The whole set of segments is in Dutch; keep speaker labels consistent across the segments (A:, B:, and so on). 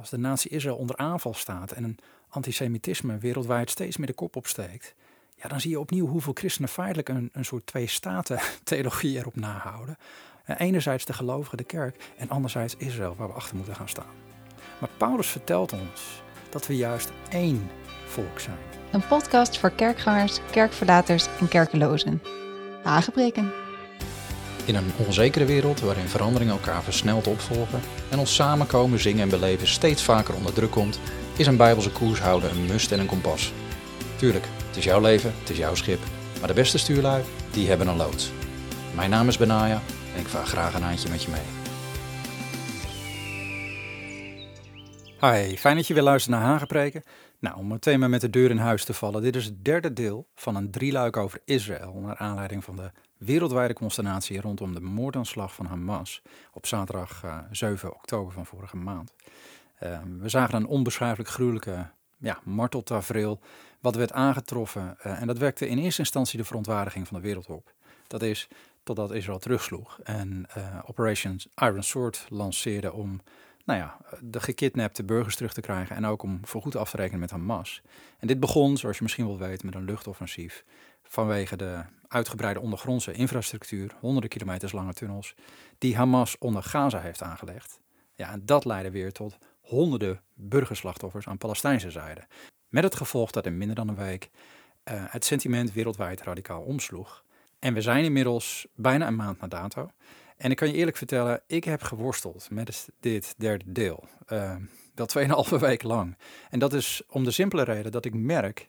A: als de natie Israël onder aanval staat en een antisemitisme wereldwijd steeds meer de kop opsteekt, ja, dan zie je opnieuw hoeveel christenen feitelijk een, een soort twee-staten-theologie erop nahouden. enerzijds de gelovigen, de kerk, en anderzijds Israël, waar we achter moeten gaan staan. Maar Paulus vertelt ons dat we juist één volk zijn.
B: Een podcast voor kerkgangers, kerkverlaters en kerkelozen. Aangebreken.
C: In een onzekere wereld waarin veranderingen elkaar versneld opvolgen en ons samenkomen, zingen en beleven steeds vaker onder druk komt, is een bijbelse koers houden een must en een kompas. Tuurlijk, het is jouw leven, het is jouw schip, maar de beste stuurlui, die hebben een loods. Mijn naam is Benaya en ik vaar graag een handje met je mee.
A: Hi, fijn dat je weer luistert naar Hagepreken. Nou, om meteen maar met de deur in huis te vallen. Dit is het derde deel van een drieluik over Israël. Naar aanleiding van de wereldwijde consternatie rondom de moordaanslag van Hamas. Op zaterdag uh, eh, 7 oktober van vorige maand. Uh, we zagen een onbeschrijfelijk gruwelijke ja, marteltafereel. Wat werd aangetroffen. Uh, en dat wekte in eerste instantie de verontwaardiging van de wereld op. Dat is totdat Israël terugsloeg. En Operation Iron Sword lanceerde om nou ja, de gekidnapte burgers terug te krijgen en ook om voorgoed af te rekenen met Hamas. En dit begon, zoals je misschien wel weet, met een luchtoffensief vanwege de uitgebreide ondergrondse infrastructuur, honderden kilometers lange tunnels, die Hamas onder Gaza heeft aangelegd. Ja, en dat leidde weer tot honderden burgerslachtoffers aan Palestijnse zijde. Met het gevolg dat in minder dan een week uh, het sentiment wereldwijd radicaal omsloeg. En we zijn inmiddels bijna een maand na dato. En ik kan je eerlijk vertellen, ik heb geworsteld met dit derde deel. Uh, wel 2,5 weken lang. En dat is om de simpele reden dat ik merk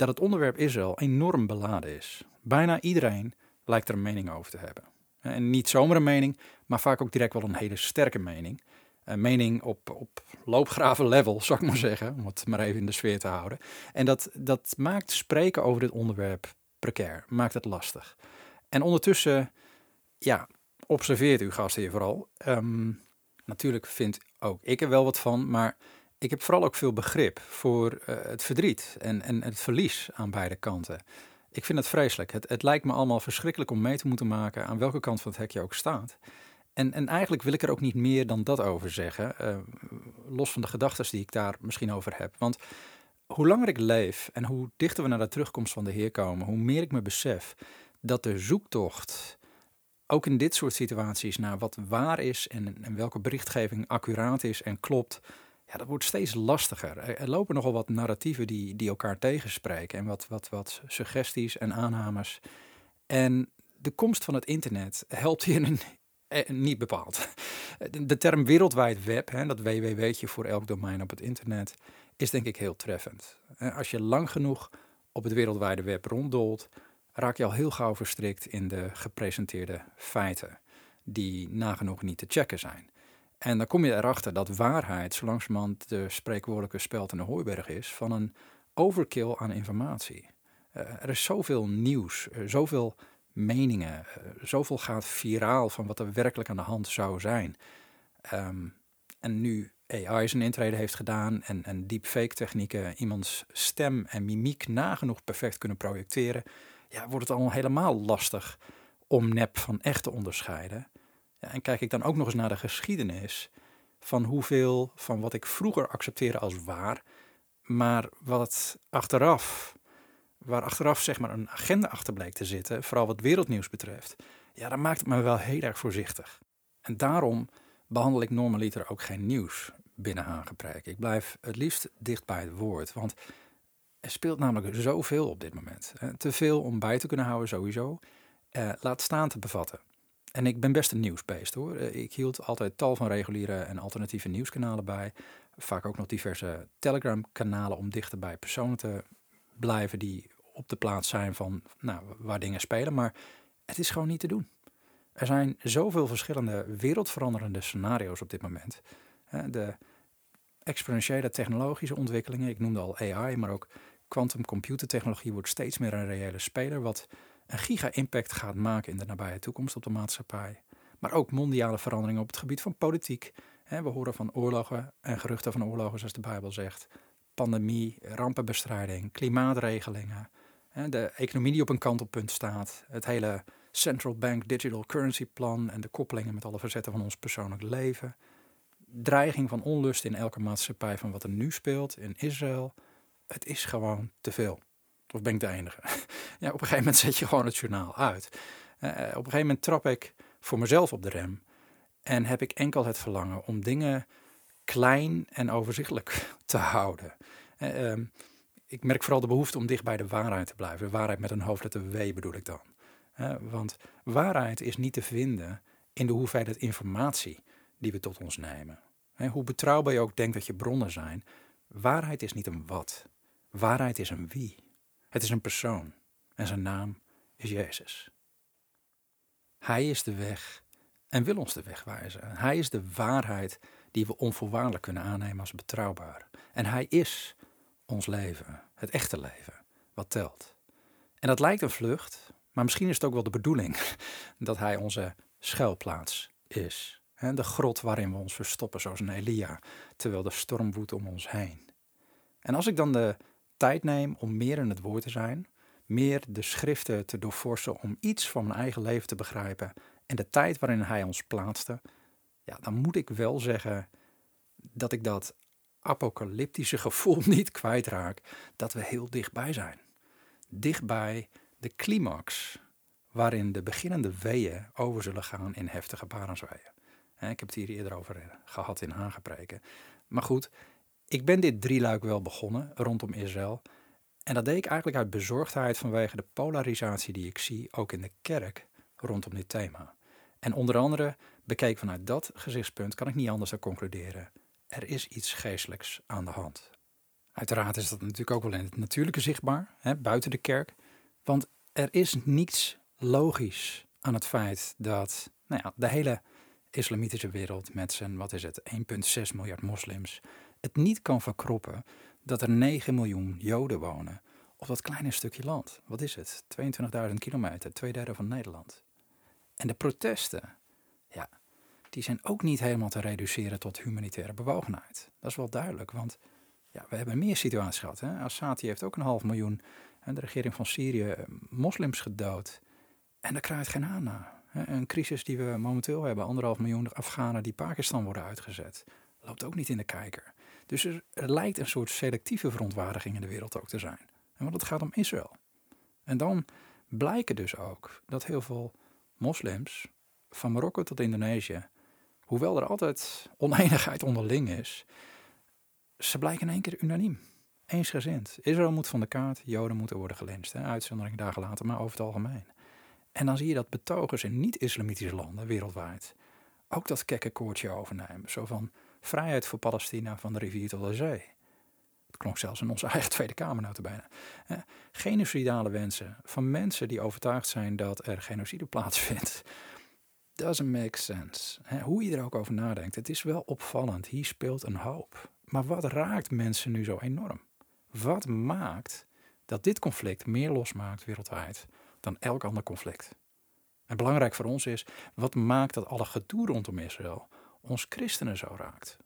A: dat het onderwerp Israël enorm beladen is. Bijna iedereen lijkt er een mening over te hebben. En niet zomaar een mening, maar vaak ook direct wel een hele sterke mening. Een mening op, op loopgraven level, zou ik maar zeggen, om het maar even in de sfeer te houden. En dat, dat maakt spreken over dit onderwerp precair, maakt het lastig. En ondertussen, ja, observeert u gasten hier vooral. Ehm, natuurlijk vind ook ik er wel wat van, maar ik heb vooral ook veel begrip voor eh, het verdriet en, en het verlies aan beide kanten. Ik vind het vreselijk. Het, het lijkt me allemaal verschrikkelijk om mee te moeten maken aan welke kant van het hek je ook staat. En, en eigenlijk wil ik er ook niet meer dan dat over zeggen, uh, los van de gedachten die ik daar misschien over heb. Want hoe langer ik leef en hoe dichter we naar de terugkomst van de Heer komen, hoe meer ik me besef dat de zoektocht ook in dit soort situaties naar wat waar is en, en welke berichtgeving accuraat is en klopt, ja, dat wordt steeds lastiger. Er, lopen nogal wat narratieven die, die elkaar tegenspreken en wat, wat, wat suggesties en aannames. En de komst van het internet helpt hier eh, niet bepaald. De term wereldwijd web, hè, dat www'tje voor elk domein op het internet, is denk ik heel treffend. Als je lang genoeg op het wereldwijde web ronddolt, raak je al heel gauw verstrikt in de gepresenteerde feiten, die nagenoeg niet te checken zijn. En dan kom je erachter dat waarheid zo langzamerhand de spreekwoordelijke speld in de hooiberg is van een overkill aan informatie. Uh, er is zoveel nieuws, uh, zoveel meningen, uh, zoveel gaat viraal van wat er werkelijk aan de hand zou zijn. Um, en nu AI zijn intrede heeft gedaan en, en deepfake technieken iemands stem en mimiek nagenoeg perfect kunnen projecteren, ja, wordt het allemaal helemaal lastig om nep van echt te onderscheiden. En kijk ik dan ook nog eens naar de geschiedenis van hoeveel van wat ik vroeger accepteerde als waar, maar wat achteraf, waar achteraf zeg maar een agenda achter bleek te zitten, vooral wat wereldnieuws betreft, ja, dan maakt het me wel heel erg voorzichtig. En daarom behandel ik normaliter ook geen nieuws binnen Hageprijk. Ik blijf het liefst dicht bij het woord, want er speelt namelijk zoveel op dit moment. Te veel om bij te kunnen houden sowieso. Uh, laat staan te bevatten. En ik ben best een nieuwsbeest hoor. Eh, ik hield altijd tal van reguliere en alternatieve nieuwskanalen bij. Vaak ook nog diverse Telegram-kanalen om dichter bij personen te blijven die op de plaats zijn van nou, waar dingen spelen. Maar het is gewoon niet te doen. Er zijn zoveel verschillende wereldveranderende scenario's op dit moment. De exponentiële technologische ontwikkelingen, ik noemde al AI, maar ook quantum computertechnologie wordt steeds meer een reële speler, wat een giga-impact gaat maken in de nabije toekomst op de maatschappij. Maar ook mondiale veranderingen op het gebied van politiek. We horen van oorlogen en geruchten van oorlogen, zoals de Bijbel zegt. Pandemie, rampenbestrijding, klimaatregelingen. De economie die op een kantelpunt staat. Het hele central bank digital currency plan en de koppelingen met alle verzetten van ons persoonlijk leven. dreiging van onlust in elke maatschappij van wat er nu speelt in Israël. Het is gewoon te veel. Of ben ik de enige? ja, op een gegeven moment zet je gewoon het journaal uit. Uh, op een gegeven moment trap ik voor mezelf op de rem. En heb ik enkel het verlangen om dingen klein en overzichtelijk te houden. Uh, ik merk vooral de behoefte om dicht bij de waarheid te blijven. Waarheid met een hoofdletter W bedoel ik dan. Uh, want waarheid is niet te vinden in de hoeveelheid informatie die we tot ons nemen. hoe betrouwbaar je ook denkt dat je bronnen zijn, waarheid is niet een wat. Waarheid is een wie. Het is een persoon en zijn naam is Jezus. Hij is de weg en wil ons de weg wijzen. Hij is de waarheid die we onvoorwaardelijk kunnen aannemen als betrouwbaar. En hij is ons leven, het echte leven, wat telt. En dat lijkt een vlucht, maar misschien is het ook wel de bedoeling dat hij onze schuilplaats is. De grot waarin we ons verstoppen, zoals een Elia, terwijl de storm woedt om ons heen. En als ik dan de tijd neem om meer in het woord te zijn, meer de schriften te doorforsen om iets van mijn eigen leven te begrijpen en de tijd waarin hij ons plaatste, ja, dan moet ik wel zeggen dat ik dat apocalyptische gevoel niet kwijtraak dat we heel dichtbij zijn. Dichtbij de climax waarin de beginnende weeën over zullen gaan in heftige barensweeën. Ik heb het hier eerder over eh, gehad in aangepreken. Maar goed, ik ben dit drieluik wel begonnen rondom Israël. En dat deed ik eigenlijk uit bezorgdheid vanwege de polarisatie die ik zie, ook in de kerk, rondom dit thema. En onder andere bekeken vanuit dat gezichtspunt kan ik niet anders dan concluderen. Er is iets geestelijks aan de hand. Uiteraard is dat natuurlijk ook wel in het natuurlijke zichtbaar, hè, buiten de kerk. Want er is niets logisch aan het feit dat nou ja, de hele islamitische wereld met zijn, wat is het, 1,6 miljard moslims, het niet kan verkroppen dat er 9 miljoen Joden wonen op dat kleine stukje land. Wat is het? 22.000 kilometer, twee derde van Nederland. En de protesten, ja, die zijn ook niet helemaal te reduceren tot humanitaire bewogenheid. Dat is wel duidelijk, want ja, we hebben meer situaties gehad. Hè? Assad heeft ook een half miljoen, en de regering van Syrië, moslims gedood. En daar krijgt geen aan na. Een crisis die we momenteel hebben, anderhalf miljoen Afghanen die Pakistan worden uitgezet, loopt ook niet in de kijker. Dus er, lijkt een soort selectieve verontwaardiging in de wereld ook te zijn. En want het gaat om Israël. En dan blijken dus ook dat heel veel moslims, van Marokko tot Indonesië, hoewel er altijd oneenigheid onderling is, ze blijken in één keer unaniem. Eensgezind. Israël moet van de kaart, Joden moeten worden gelinst. Uitzondering dagen later, maar over het algemeen. En dan zie je dat betogers in niet-islamitische landen wereldwijd ook dat kekke koortje overnemen. Zo van vrijheid voor Palestina van de rivier tot de zee. Het klonk zelfs in onze eigen Tweede Kamer nou te bijna. genocidale wensen van mensen die overtuigd zijn dat er genocide plaatsvindt. Doesn't make sense. hoe je er ook over nadenkt, het is wel opvallend. Hier speelt een hoop. Maar wat raakt mensen nu zo enorm? Wat maakt dat dit conflict meer losmaakt wereldwijd dan elk ander conflict. En belangrijk voor ons is, wat maakt dat alle gedoe rondom Israël ons christenen zo raakt?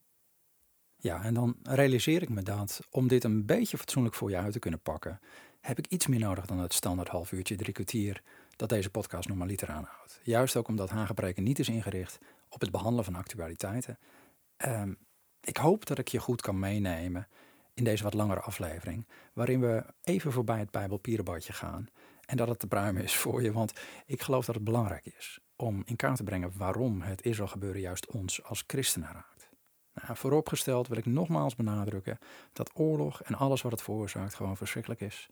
A: Ja, en dan realiseer ik me dat om dit een beetje fatsoenlijk voor je uit te kunnen pakken, heb ik iets meer nodig dan het standaard half uurtje, drie kwartier dat deze podcast normaliter aanhoudt. Juist ook omdat Hagebreken niet is ingericht op het behandelen van actualiteiten. Um, ik hoop dat ik je goed kan meenemen in deze wat langere aflevering, waarin we even voorbij het Bijbelpierenbadje gaan en dat het te pruimen is voor je. Want ik geloof dat het belangrijk is om in kaart te brengen waarom het Israël gebeuren juist ons als christenen raakt. Nou, vooropgesteld wil ik nogmaals benadrukken dat oorlog en alles wat het veroorzaakt gewoon verschrikkelijk is.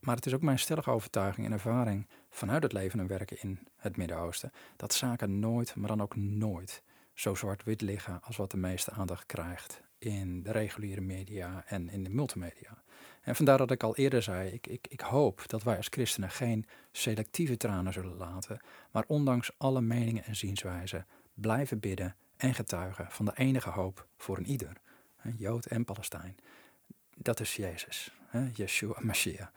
A: Maar het is ook mijn stellige overtuiging en ervaring vanuit het leven en werken in het Midden-Oosten dat zaken nooit, maar dan ook nooit, zo zwart-wit liggen als wat de meeste aandacht krijgt in de reguliere media en in de multimedia. En vandaar dat ik al eerder zei, ik, ik, ik hoop dat wij als christenen geen selectieve tranen zullen laten, maar ondanks alle meningen en zienswijzen blijven bidden en getuigen van de enige hoop voor een ieder, Jood en Palestijn. Dat is Jezus, Yeshua Mashiach.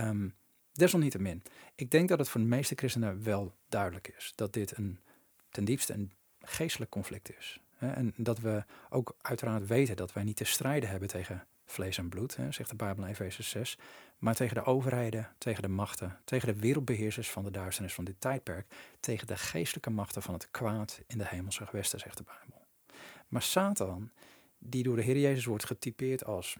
A: Um, desalniettemin, ik denk dat het voor de meeste christenen wel duidelijk is dat dit een, ten diepste een geestelijk conflict is. En dat we ook uiteraard weten dat wij niet te strijden hebben tegen vlees en bloed, hè, zegt de Bijbel in Efeze 6, maar tegen de overheden, tegen de machten, tegen de wereldbeheersers van de duisternis van dit tijdperk, tegen de geestelijke machten van het kwaad in de hemelse gewesten, zegt de Bijbel. Maar Satan, die door de Heer Jezus wordt getypeerd als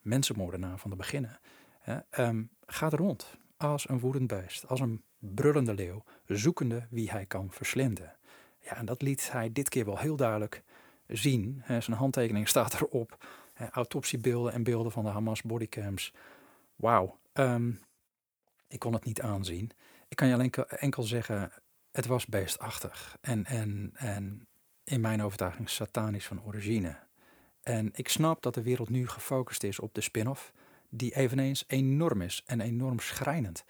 A: mensenmoordenaar van de beginnen, hè, um, gaat rond als een woedend beest, als een brullende leeuw, zoekende wie hij kan verslinden. Ja, en dat liet hij dit keer wel heel duidelijk zien. Zijn handtekening staat erop. Autopsiebeelden en beelden van de Hamas bodycams. Wauw. Ehm, ik kon het niet aanzien. Ik kan je alleen enkel zeggen, het was beestachtig. En, en, en in mijn overtuiging satanisch van origine. En ik snap dat de wereld nu gefocust is op de spin-off, die eveneens enorm is en enorm schrijnend.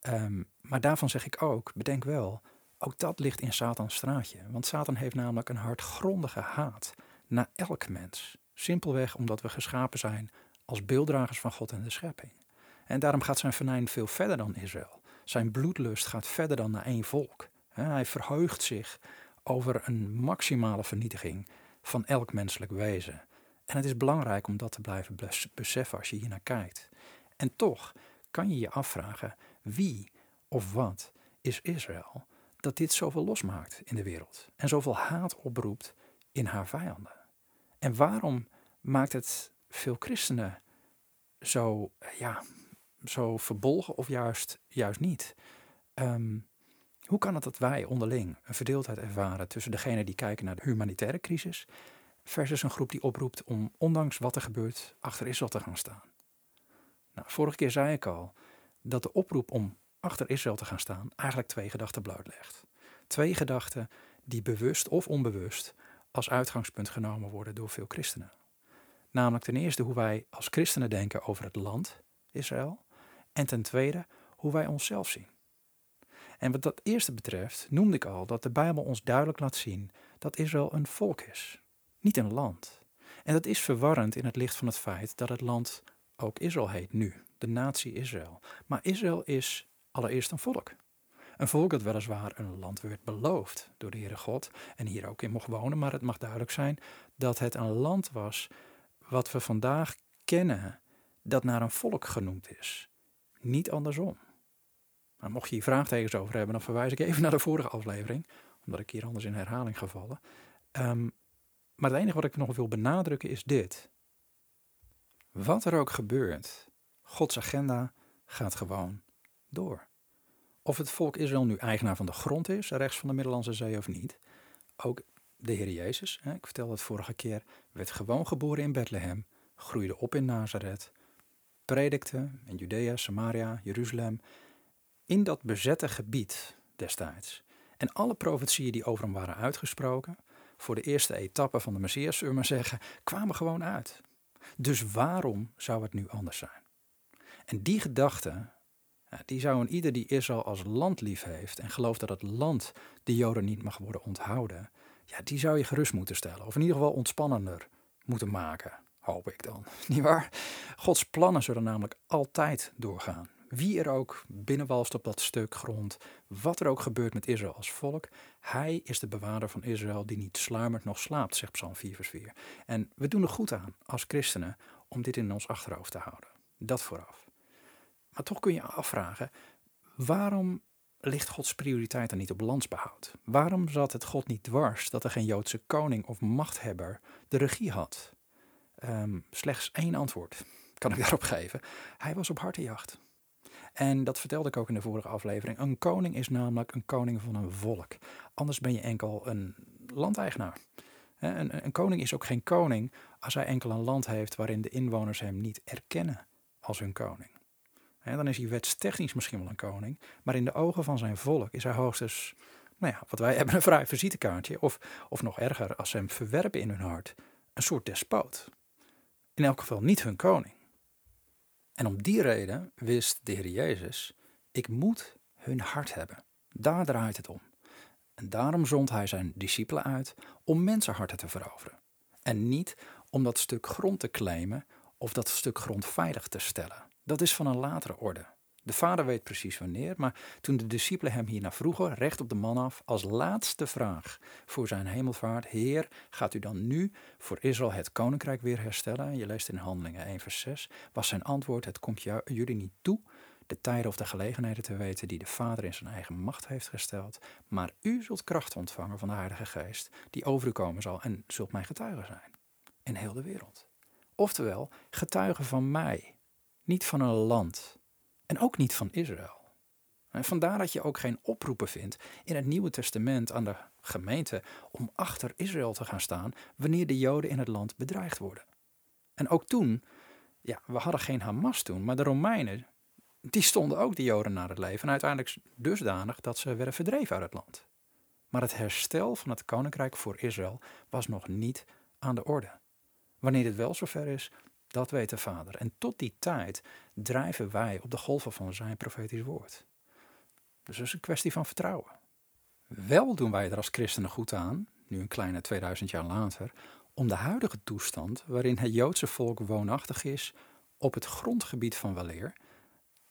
A: Ehm, maar daarvan zeg ik ook, bedenk wel, ook dat ligt in Satans straatje. Want Satan heeft namelijk een hartgrondige haat naar elk mens. Simpelweg omdat we geschapen zijn als beelddragers van God en de schepping. En daarom gaat zijn venijn veel verder dan Israël. Zijn bloedlust gaat verder dan naar één volk. Hij verheugt zich over een maximale vernietiging van elk menselijk wezen. En het is belangrijk om dat te blijven beseffen als je hier naar kijkt. En toch kan je je afvragen wie of wat is Israël dat dit zoveel losmaakt in de wereld en zoveel haat oproept in haar vijanden. En waarom maakt het veel christenen zo, ja, zo verbolgen of juist, juist niet? Ehm, hoe kan het dat wij onderling een verdeeldheid ervaren tussen degenen die kijken naar de humanitaire crisis versus een groep die oproept om, ondanks wat er gebeurt, achter Israël te gaan staan? Nou, vorige keer zei ik al dat de oproep om achter Israël te gaan staan eigenlijk twee gedachten blootlegt. Twee gedachten die bewust of onbewust als uitgangspunt genomen worden door veel christenen. Namelijk ten eerste hoe wij als christenen denken over het land Israël en ten tweede hoe wij onszelf zien. En wat dat eerste betreft noemde ik al dat de Bijbel ons duidelijk laat zien dat Israël een volk is, niet een land. En dat is verwarrend in het licht van het feit dat het land ook Israël heet nu, de natie Israël. Maar Israël is allereerst een volk. Een volk dat weliswaar een land werd beloofd door de Heere God en hier ook in mocht wonen, maar het mag duidelijk zijn dat het een land was wat we vandaag kennen, dat naar een volk genoemd is. Niet andersom. Maar mocht je hier vraagtekens over hebben, dan verwijs ik even naar de vorige aflevering, omdat ik hier anders in herhaling gevallen. Um, maar het enige wat ik nog wil benadrukken is dit. Wat er ook gebeurt, Gods agenda gaat gewoon door. Of het volk Israël nu eigenaar van de grond is, rechts van de Middellandse Zee of niet. Ook de Heer Jezus, hè, ik vertelde het vorige keer, werd gewoon geboren in Bethlehem, groeide op in Nazareth, predikte in Judea, Samaria, Jeruzalem, in dat bezette gebied destijds. En alle profetieën die over hem waren uitgesproken, voor de eerste etappe van de Messias, zullen we maar zeggen, kwamen gewoon uit. Dus waarom zou het nu anders zijn? En die gedachte die zou een ieder die Israël als land lief heeft en gelooft dat het land de Joden niet mag worden onthouden, ja, die zou je gerust moeten stellen. Of in ieder geval ontspannender moeten maken, hoop ik dan. Niet waar? Gods plannen zullen namelijk altijd doorgaan. Wie er ook binnenwalst op dat stuk grond, wat er ook gebeurt met Israël als volk, hij is de bewaarder van Israël die niet sluimert nog slaapt, zegt Psalm 4 vers 4. En we doen er goed aan als christenen om dit in ons achterhoofd te houden. Dat vooraf. Maar toch kun je afvragen, waarom ligt Gods prioriteit dan niet op landsbehoud? Waarom zat het God niet dwars dat er geen Joodse koning of machthebber de regie had? Ehm, slechts één antwoord kan ik daarop geven. Hij was op hartenjacht. En dat vertelde ik ook in de vorige aflevering. Een koning is namelijk een koning van een volk. Anders ben je enkel een landeigenaar. Een, een koning is ook geen koning als hij enkel een land heeft waarin de inwoners hem niet erkennen als hun koning dan is hij wetstechnisch misschien wel een koning, maar in de ogen van zijn volk is hij hoogstens, nou ja, wat wij hebben, een vrij visitekaartje. Of, of nog erger, als ze hem verwerpen in hun hart, een soort despoot. In elk geval niet hun koning. En om die reden wist de Heer Jezus, ik moet hun hart hebben. Daar draait het om. En daarom zond hij zijn discipelen uit om mensenharten te veroveren. En niet om dat stuk grond te claimen of dat stuk grond veilig te stellen. Dat is van een latere orde. De vader weet precies wanneer, maar toen de discipelen hem hierna vroegen, recht op de man af, als laatste vraag voor zijn hemelvaart: Heer, gaat u dan nu voor Israël het koninkrijk weer herstellen? Je leest in Handelingen 1, vers 6. Was zijn antwoord: Het komt jullie niet toe de tijden of de gelegenheden te weten die de Vader in zijn eigen macht heeft gesteld. Maar u zult kracht ontvangen van de Heilige Geest, die over u komen zal en zult mijn getuige zijn. In heel de wereld. Oftewel, getuigen van mij, niet van een land. En ook niet van Israël. En vandaar dat je ook geen oproepen vindt in het Nieuwe Testament aan de gemeente om achter Israël te gaan staan wanneer de Joden in het land bedreigd worden. En ook toen, ja, we hadden geen Hamas toen, maar de Romeinen, die stonden ook de Joden naar het leven. En uiteindelijk dusdanig dat ze werden verdreven uit het land. Maar het herstel van het koninkrijk voor Israël was nog niet aan de orde. Wanneer dit wel zover is, dat weet de Vader. En tot die tijd drijven wij op de golven van zijn profetisch woord. Dus het is een kwestie van vertrouwen. Wel doen wij er als christenen goed aan, nu een kleine 2000 jaar later, om de huidige toestand waarin het Joodse volk woonachtig is op het grondgebied van weleer,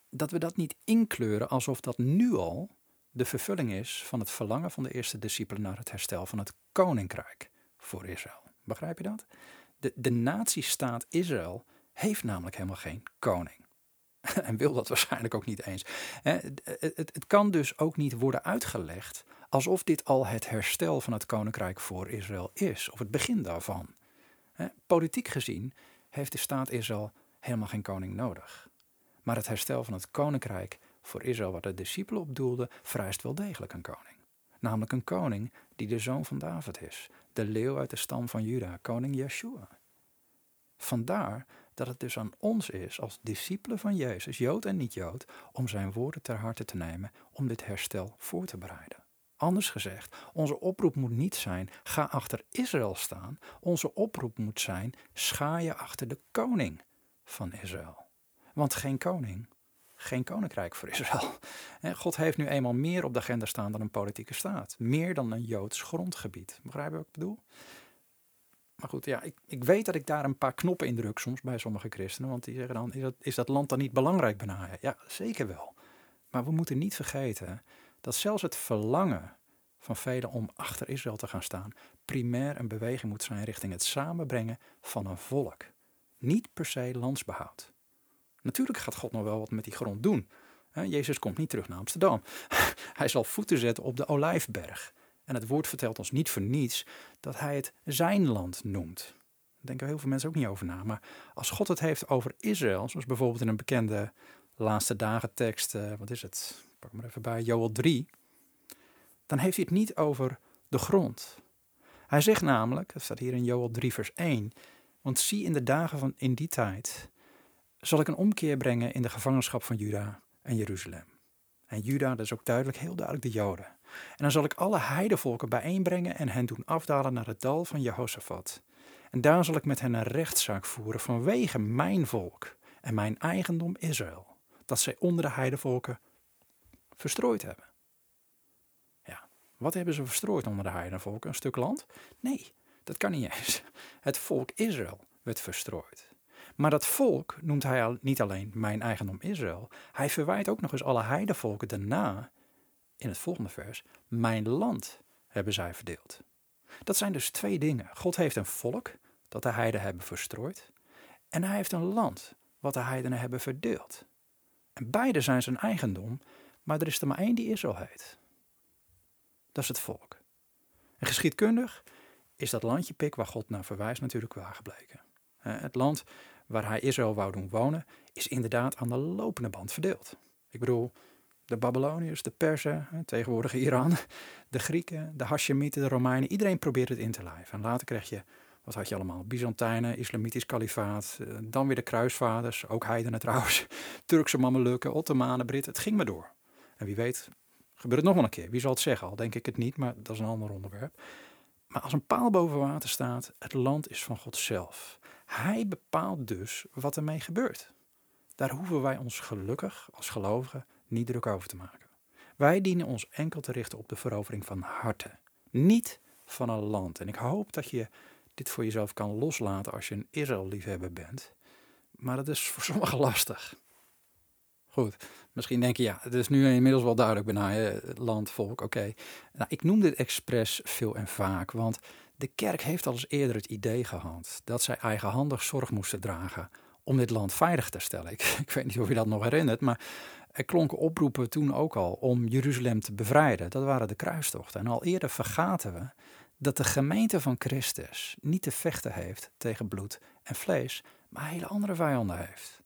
A: dat we dat niet inkleuren alsof dat nu al de vervulling is van het verlangen van de eerste discipelen naar het herstel van het koninkrijk voor Israël. Begrijp je dat? De, de natiestaat Israël heeft namelijk helemaal geen koning. en wil dat waarschijnlijk ook niet eens. Het, het, kan dus ook niet worden uitgelegd alsof dit al het herstel van het koninkrijk voor Israël is, of het begin daarvan. Politiek gezien heeft de staat Israël helemaal geen koning nodig. Maar het herstel van het koninkrijk voor Israël, wat de discipelen op doelden, vereist wel degelijk een koning. Namelijk een koning die de zoon van David is, de leeuw uit de stam van Juda, koning Yeshua. Vandaar dat het dus aan ons is, als discipelen van Jezus, Jood en niet-Jood, om zijn woorden ter harte te nemen om dit herstel voor te bereiden. Anders gezegd, onze oproep moet niet zijn: ga achter Israël staan. Onze oproep moet zijn: scha je achter de koning van Israël. Want geen koning, geen koninkrijk voor Israël. God heeft nu eenmaal meer op de agenda staan dan een politieke staat. Meer dan een Joods grondgebied. Begrijp je wat ik bedoel? Maar goed, ja, ik, ik weet dat ik daar een paar knoppen in druk soms bij sommige christenen. Want die zeggen dan, is dat, is dat land dan niet belangrijk bijna? Ja, zeker wel. Maar we moeten niet vergeten dat zelfs het verlangen van velen om achter Israël te gaan staan, primair een beweging moet zijn richting het samenbrengen van een volk. Niet per se landsbehoud. Natuurlijk gaat God nog wel wat met die grond doen. Jezus komt niet terug naar Amsterdam. Hij zal voeten zetten op de Olijfberg. En het woord vertelt ons niet voor niets dat hij het zijn land noemt. Daar denken heel veel mensen ook niet over na. Maar als God het heeft over Israël, zoals bijvoorbeeld in een bekende laatste dagen tekst, uh, wat is het? Pak maar even bij, Joel 3. Dan heeft hij het niet over de grond. Hij zegt namelijk, dat staat hier in Joel 3 vers 1, want zie in de dagen van in die tijd zal ik een omkeer brengen in de gevangenschap van Juda en Jeruzalem. En Juda, dat is ook duidelijk, heel duidelijk de Joden. En dan zal ik alle heidevolken bijeenbrengen en hen doen afdalen naar het dal van Jehoshaphat. En daar zal ik met hen een rechtszaak voeren vanwege mijn volk en mijn eigendom Israël, dat zij onder de heidevolken verstrooid hebben. Ja, wat hebben ze verstrooid onder de heidevolken? Een stuk land? Nee, dat kan niet eens. Het volk Israël werd verstrooid. Maar dat volk noemt hij al, niet alleen mijn eigendom Israël, hij verwijt ook nog eens alle heidevolken daarna in het volgende vers, mijn land hebben zij verdeeld. Dat zijn dus twee dingen. God heeft een volk dat de heiden hebben verstrooid. En hij heeft een land wat de heidenen hebben verdeeld. En beide zijn zijn eigendom, maar er is er maar één die Israël heet. Dat is het volk. En geschiedkundig is dat landje Pik waar God naar verwijst natuurlijk waar gebleken. Het land waar hij Israël wou doen wonen, is inderdaad aan de lopende band verdeeld. Ik bedoel, de Babyloniërs, de Persen, tegenwoordig Iran, de Grieken, de Hashemieten, de Romeinen. Iedereen probeert het in te lijven. En later krijg je, wat had je allemaal? Byzantijnen, Islamitisch kalifaat, eh, dan weer de kruisvaders, ook heidenen trouwens, Turkse Mamelukken, Ottomanen, Britten. Het ging maar door. En wie weet gebeurt het nog wel een keer. Wie zal het zeggen? Al denk ik het niet, maar dat is een ander onderwerp. Maar als een paal boven water staat, het land is van God zelf. Hij bepaalt dus wat ermee gebeurt. Daar hoeven wij ons gelukkig als gelovigen niet druk over te maken. Wij dienen ons enkel te richten op de verovering van harten, niet van een land. En ik hoop dat je dit voor jezelf kan loslaten als je een Israël-liefhebber bent. Maar dat is voor sommigen lastig. Goed, misschien denk je, ja, het is nu inmiddels wel duidelijk bijna, land, volk, oké. Nou, ik noem dit expres veel en vaak, want de kerk heeft al eens eerder het idee gehad dat zij eigenhandig zorg moesten dragen om dit land veilig te stellen. Ik, weet niet of je dat nog herinnert, maar Er klonken oproepen toen ook al om Jeruzalem te bevrijden. Dat waren de kruistochten. En al eerder vergaten we dat de gemeente van Christus niet te vechten heeft tegen bloed en vlees, maar hele andere vijanden heeft.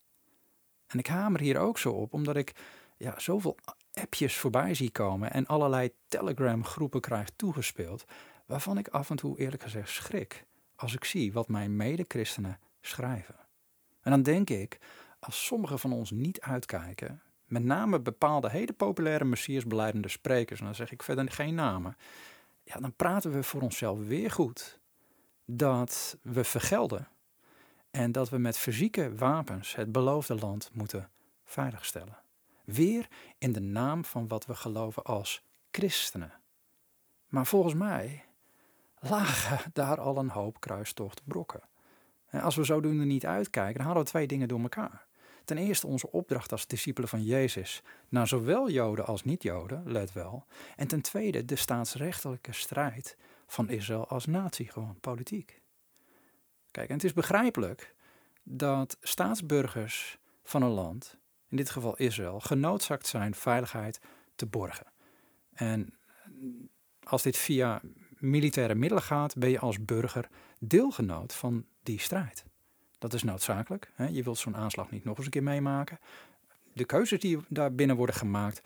A: En ik hamer hier ook zo op, omdat ik ja, zoveel appjes voorbij zie komen en allerlei Telegram-groepen krijg toegespeeld, waarvan ik af en toe eerlijk gezegd schrik als ik zie wat mijn mede-christenen schrijven. En dan denk ik, als sommigen van ons niet uitkijken, met name bepaalde hele populaire messiasbeleidende sprekers, en dan zeg ik verder geen namen, ja, dan praten we voor onszelf weer goed dat we vergelden en dat we met fysieke wapens het beloofde land moeten veiligstellen. Weer in de naam van wat we geloven als christenen. Maar volgens mij lagen daar al een hoop kruistocht brokken. En als we zodoende niet uitkijken, dan halen we twee dingen door elkaar. Ten eerste onze opdracht als discipelen van Jezus naar zowel Joden als niet-Joden, let wel. En ten tweede de staatsrechtelijke strijd van Israël als natie, gewoon politiek. Kijk, en het is begrijpelijk dat staatsburgers van een land, in dit geval Israël, genoodzaakt zijn veiligheid te borgen. En als dit via militaire middelen gaat, ben je als burger deelgenoot van die strijd. Dat is noodzakelijk. Hè? Je wilt zo'n aanslag niet nog eens een keer meemaken. De keuzes die daar binnen worden gemaakt,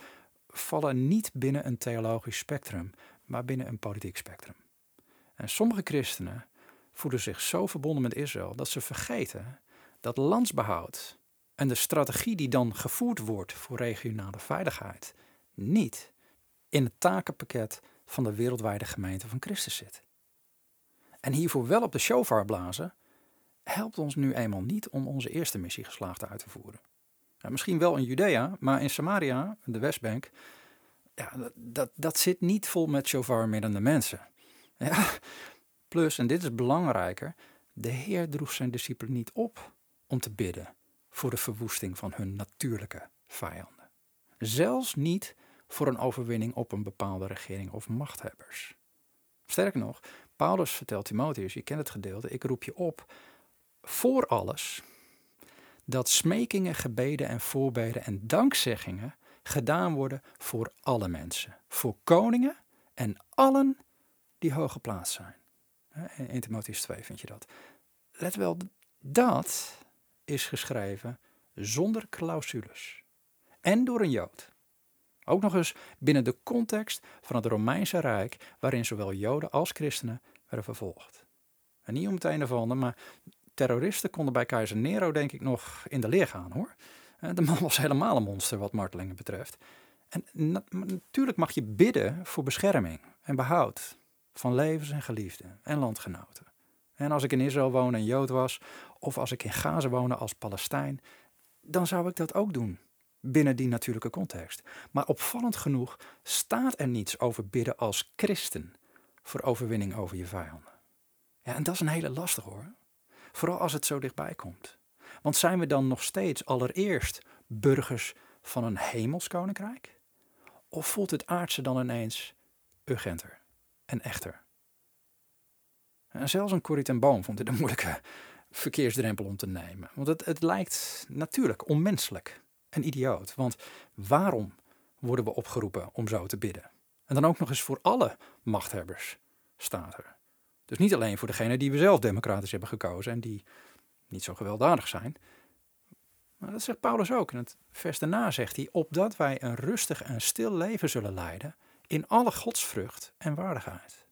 A: vallen niet binnen een theologisch spectrum, maar binnen een politiek spectrum. En sommige christenen voelen zich zo verbonden met Israël dat ze vergeten dat landsbehoud en de strategie die dan gevoerd wordt voor regionale veiligheid niet in het takenpakket van de wereldwijde gemeente van Christus zit. En hiervoor wel op de shofar blazen, helpt ons nu eenmaal niet om onze eerste missie geslaagd uit te voeren. Ja, misschien wel in Judea, maar in Samaria, de Westbank, ja, dat, dat, dat zit niet vol met shofar middende mensen. Ja, plus, en dit is belangrijker, de Heer droeg zijn discipelen niet op om te bidden voor de verwoesting van hun natuurlijke vijanden. Zelfs niet voor een overwinning op een bepaalde regering of machthebbers. Sterker nog, Paulus vertelt Timotheus, je kent het gedeelte, ik roep je op voor alles dat smekingen, gebeden en voorbeden en dankzeggingen gedaan worden voor alle mensen, voor koningen en allen die hoog geplaatst zijn. In Timotheus 2 vind je dat. Let wel, dat is geschreven zonder clausules en door een Jood. Ook nog eens binnen de context van het Romeinse Rijk, waarin zowel Joden als christenen werden vervolgd. En niet om het een of ander, maar terroristen konden bij keizer Nero denk ik nog in de leer gaan hoor. Eh, de man was helemaal een monster wat martelingen betreft. En natuurlijk mag je bidden voor bescherming en behoud van levens en geliefden en landgenoten. En als ik in Israël woon en Jood was, of als ik in Gaza woonde als Palestijn, dan zou ik dat ook doen binnen die natuurlijke context. Maar opvallend genoeg staat er niets over bidden als christen voor overwinning over je vijanden. Ja, en dat is een hele lastige hoor. Vooral als het zo dichtbij komt. Want zijn we dan nog steeds allereerst burgers van een hemels koninkrijk? Of voelt het aardse dan ineens urgenter en echter? En zelfs een Corrie ten Boom vond dit een moeilijke verkeersdrempel om te nemen. Want het, het lijkt natuurlijk onmenselijk en idioot. Want waarom worden we opgeroepen om zo te bidden? En dan ook nog eens voor alle machthebbers staat er. Dus niet alleen voor degene die we zelf democratisch hebben gekozen en die niet zo gewelddadig zijn. Maar dat zegt Paulus ook. In het vers daarna zegt hij: opdat wij een rustig en stil leven zullen leiden in alle godsvrucht en waardigheid.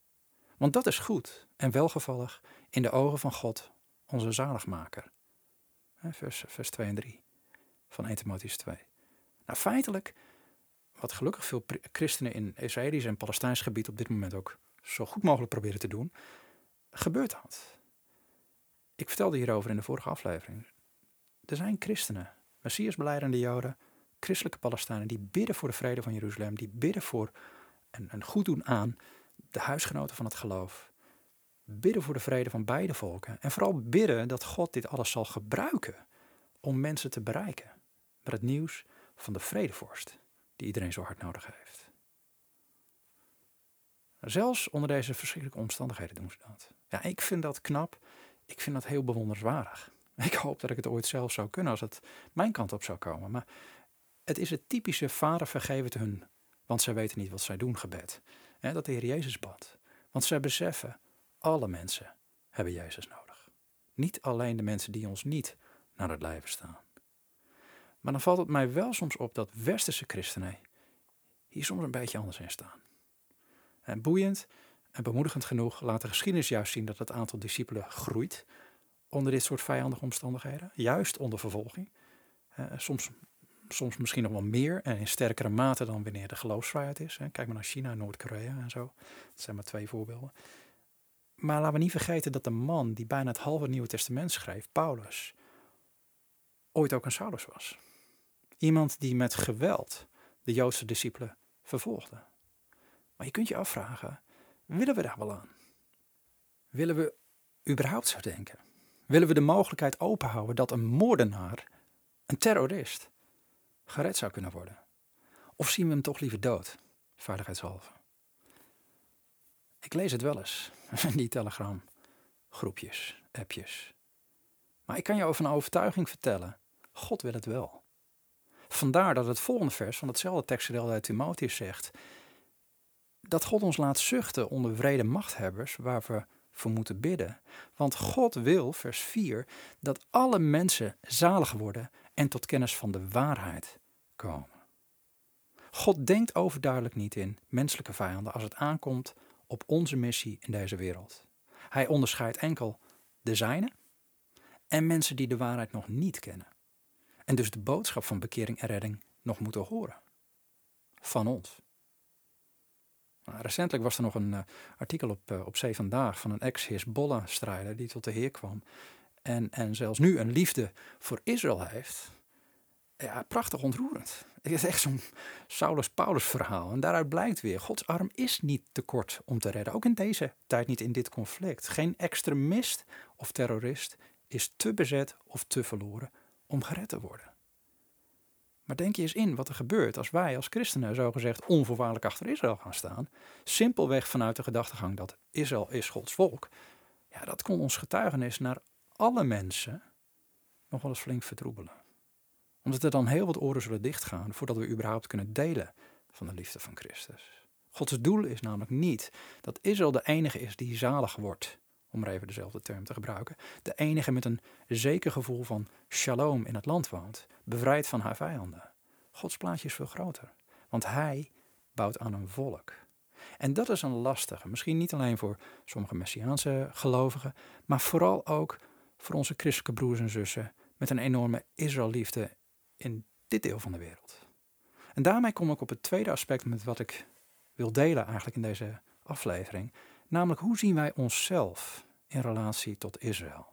A: Want dat is goed en welgevallig in de ogen van God, onze zaligmaker. Vers, vers 2 en 3 van 1 Timotheus 2. Nou, feitelijk, wat gelukkig veel christenen in Israëlisch en Palestijns gebied op dit moment ook zo goed mogelijk proberen te doen, gebeurt dat. Ik vertelde hierover in de vorige aflevering. Er zijn christenen, messiasbeleidende joden, christelijke Palestijnen, die bidden voor de vrede van Jeruzalem, die bidden voor een, een goed doen aan de huisgenoten van het geloof. Bidden voor de vrede van beide volken. En vooral bidden dat God dit alles zal gebruiken om mensen te bereiken. Het nieuws van de vredevorst, die iedereen zo hard nodig heeft. Zelfs onder deze verschrikkelijke omstandigheden doen ze dat. Ja, ik vind dat knap. Ik vind dat heel bewonderenswaardig. Ik hoop dat ik het ooit zelf zou kunnen als het mijn kant op zou komen. Maar het is het typische vader vergeven hun, want zij weten niet wat zij doen gebed. Dat de Heer Jezus bad. Want zij beseffen, alle mensen hebben Jezus nodig. Niet alleen de mensen die ons niet naar het leven staan. Maar dan valt het mij wel soms op dat westerse christenen hier soms een beetje anders in staan. En boeiend en bemoedigend genoeg laat de geschiedenis juist zien dat het aantal discipelen groeit onder dit soort vijandige omstandigheden, juist onder vervolging. Uh, soms, soms misschien nog wel meer en in sterkere mate dan wanneer de geloofsvrijheid is. Kijk maar naar China, Noord-Korea en zo. Dat zijn maar twee voorbeelden. Maar laten we niet vergeten dat de man die bijna het halve Nieuwe Testament schreef, Paulus, ooit ook een Saulus was. Iemand die met geweld de Joodse discipelen vervolgde. Maar je kunt je afvragen, willen we daar wel aan? Willen we überhaupt zo denken? Willen we de mogelijkheid openhouden dat een moordenaar, een terrorist, gered zou kunnen worden? Of zien we hem toch liever dood, veiligheidshalve? Ik lees het wel eens, die telegram, groepjes, appjes. Maar ik kan je over een overtuiging vertellen, God wil het wel. Vandaar dat het volgende vers van hetzelfde tekstdeel uit Timotheus zegt dat God ons laat zuchten onder vrede machthebbers waar we voor moeten bidden. Want God wil, vers 4, dat alle mensen zalig worden en tot kennis van de waarheid komen. God denkt overduidelijk niet in menselijke vijanden als het aankomt op onze missie in deze wereld. Hij onderscheidt enkel de zijne en mensen die de waarheid nog niet kennen. En dus de boodschap van bekering en redding nog moeten horen. Van ons. Nou, recentelijk was er nog een uh, artikel op, uh, op Zee Vandaag van een ex-Hezbollah-strijder die tot de Heer kwam. En, en zelfs nu een liefde voor Israël heeft. Ja, prachtig ontroerend. Het is echt zo'n Saulus-Paulus verhaal. En daaruit blijkt weer, Gods arm is niet te kort om te redden. Ook in deze tijd niet in dit conflict. Geen extremist of terrorist is te bezet of te verloren om gered te worden. Maar denk je eens in wat er gebeurt als wij als christenen zogezegd onvoorwaardelijk achter Israël gaan staan. Simpelweg vanuit de gedachtegang dat Israël is Gods volk. Ja, dat kon ons getuigenis naar alle mensen nog wel eens flink vertroebelen. Omdat er dan heel wat oren zullen dichtgaan voordat we überhaupt kunnen delen van de liefde van Christus. Gods doel is namelijk niet dat Israël de enige is die zalig wordt om maar even dezelfde term te gebruiken, de enige met een zeker gevoel van shalom in het land woont, bevrijd van haar vijanden. Gods plaatje is veel groter, want hij bouwt aan een volk. En dat is een lastige, misschien niet alleen voor sommige Messiaanse gelovigen, maar vooral ook voor onze christelijke broers en zussen met een enorme Israëlliefde in dit deel van de wereld. En daarmee kom ik op het tweede aspect met wat ik wil delen eigenlijk in deze aflevering. Namelijk, hoe zien wij onszelf in relatie tot Israël?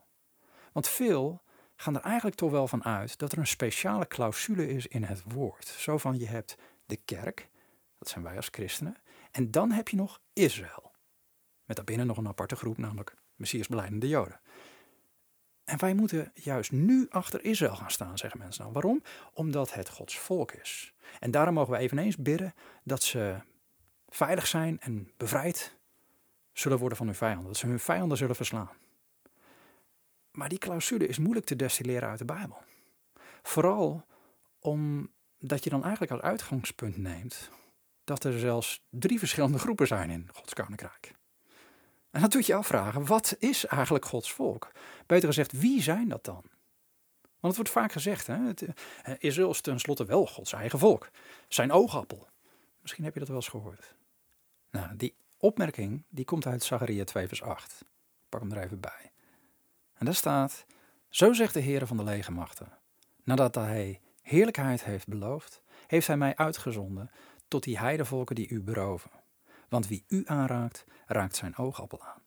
A: Want veel gaan er eigenlijk toch wel van uit dat er een speciale clausule is in het woord. Zo van je hebt de kerk, dat zijn wij als christenen, en dan heb je nog Israël. Met daarbinnen nog een aparte groep, namelijk Messias beleidende Joden. En wij moeten juist nu achter Israël gaan staan, zeggen mensen nou. Waarom? Omdat het Gods volk is. En daarom mogen we eveneens bidden dat ze veilig zijn en bevrijd zullen worden van hun vijanden. Dat ze hun vijanden zullen verslaan. Maar die clausule is moeilijk te destilleren uit de Bijbel. Vooral omdat je dan eigenlijk als uitgangspunt neemt dat er zelfs drie verschillende groepen zijn in Gods koninkrijk. En dan doet je afvragen, wat is eigenlijk Gods volk? Beter gezegd, wie zijn dat dan? Want het wordt vaak gezegd, hè, het, eh, Israël is tenslotte wel Gods eigen volk. Zijn oogappel. Misschien heb je dat wel eens gehoord. Nou, die opmerking die komt uit Zachariah 2 vers 8. Pak hem er even bij. En daar staat, zo zegt de Heer van de legermachten. Nadat hij heerlijkheid heeft beloofd, heeft hij mij uitgezonden tot die heidevolken die u beroven. Want wie u aanraakt, raakt zijn oogappel aan.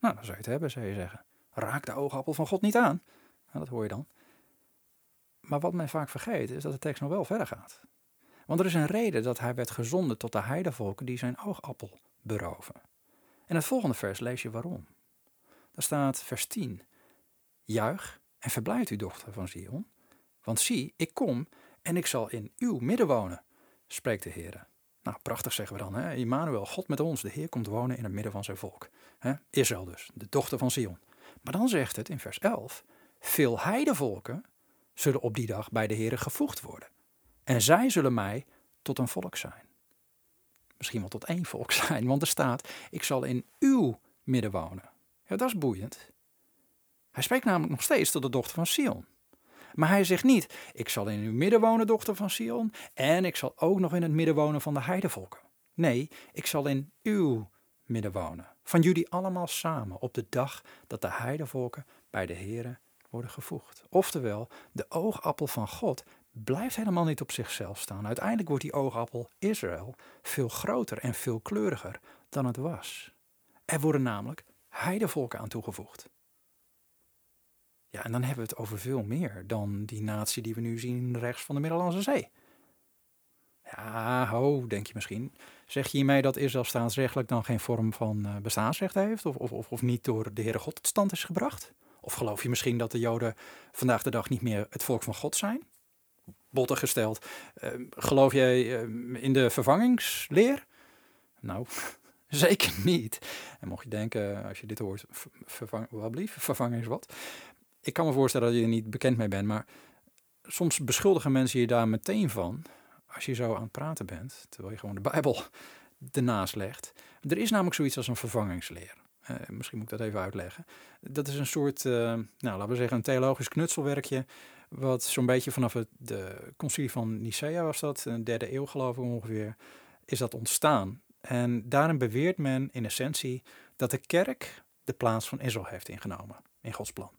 A: Nou, dan zou je het hebben, zou je zeggen. Raak de oogappel van God niet aan. Nou, dat hoor je dan. Maar wat men vaak vergeet, is dat de tekst nog wel verder gaat. Want er is een reden dat hij werd gezonden tot de heidevolken die zijn oogappel En het volgende vers lees je waarom. Daar staat vers 10. Juich en verblijd u, dochter van Zion. Want zie, ik kom en ik zal in uw midden wonen, spreekt de Heer. Nou, prachtig zeggen we dan. Hè? Immanuel, God met ons, de Heer komt wonen in het midden van zijn volk. Hè? Israël dus, de dochter van Zion. Maar dan zegt het in vers 11, veel heidevolken zullen op die dag bij de Heer gevoegd worden. En zij zullen mij tot een volk zijn. Misschien wel tot één volk zijn, want er staat: Ik zal in uw midden wonen. Ja, dat is boeiend. Hij spreekt namelijk nog steeds tot de dochter van Sion. Maar hij zegt niet: Ik zal in uw midden wonen, dochter van Sion, en ik zal ook nog in het midden wonen van de heidevolken. Nee, ik zal in uw midden wonen, van jullie allemaal samen, op de dag dat de heidevolken bij de Here worden gevoegd. Oftewel, de oogappel van God blijft helemaal niet op zichzelf staan. Uiteindelijk wordt die oogappel Israël veel groter en veel kleuriger dan het was. Er worden namelijk heidevolken aan toegevoegd. Ja, en dan hebben we het over veel meer dan die natie die we nu zien rechts van de Middellandse Zee. Ja, ho, denk je misschien. Zeg je hiermee dat Israël staatsrechtelijk dan geen vorm van uh, bestaansrecht heeft? Of, of, of, niet door de Heere God tot stand is gebracht? Of geloof je misschien dat de Joden vandaag de dag niet meer het volk van God zijn? Botten gesteld. Uh, geloof jij uh, in de vervangingsleer? Nou, zeker niet. En mocht je denken, als je dit hoort, vervang, wat blief, vervanging is wat ik kan me voorstellen dat je er niet bekend mee bent, maar soms beschuldigen mensen je daar meteen van als je zo aan het praten bent, terwijl je gewoon de Bijbel ernaast legt. Er is namelijk zoiets als een vervangingsleer. Uh, misschien moet ik dat even uitleggen. Dat is een soort, uh, nou laten we zeggen, een theologisch knutselwerkje. Wat zo'n beetje vanaf het de concilie van Nicea was dat, een derde eeuw geloof ik ongeveer, is dat ontstaan. En daarin beweert men in essentie dat de kerk de plaats van Israël heeft ingenomen in Gods plan.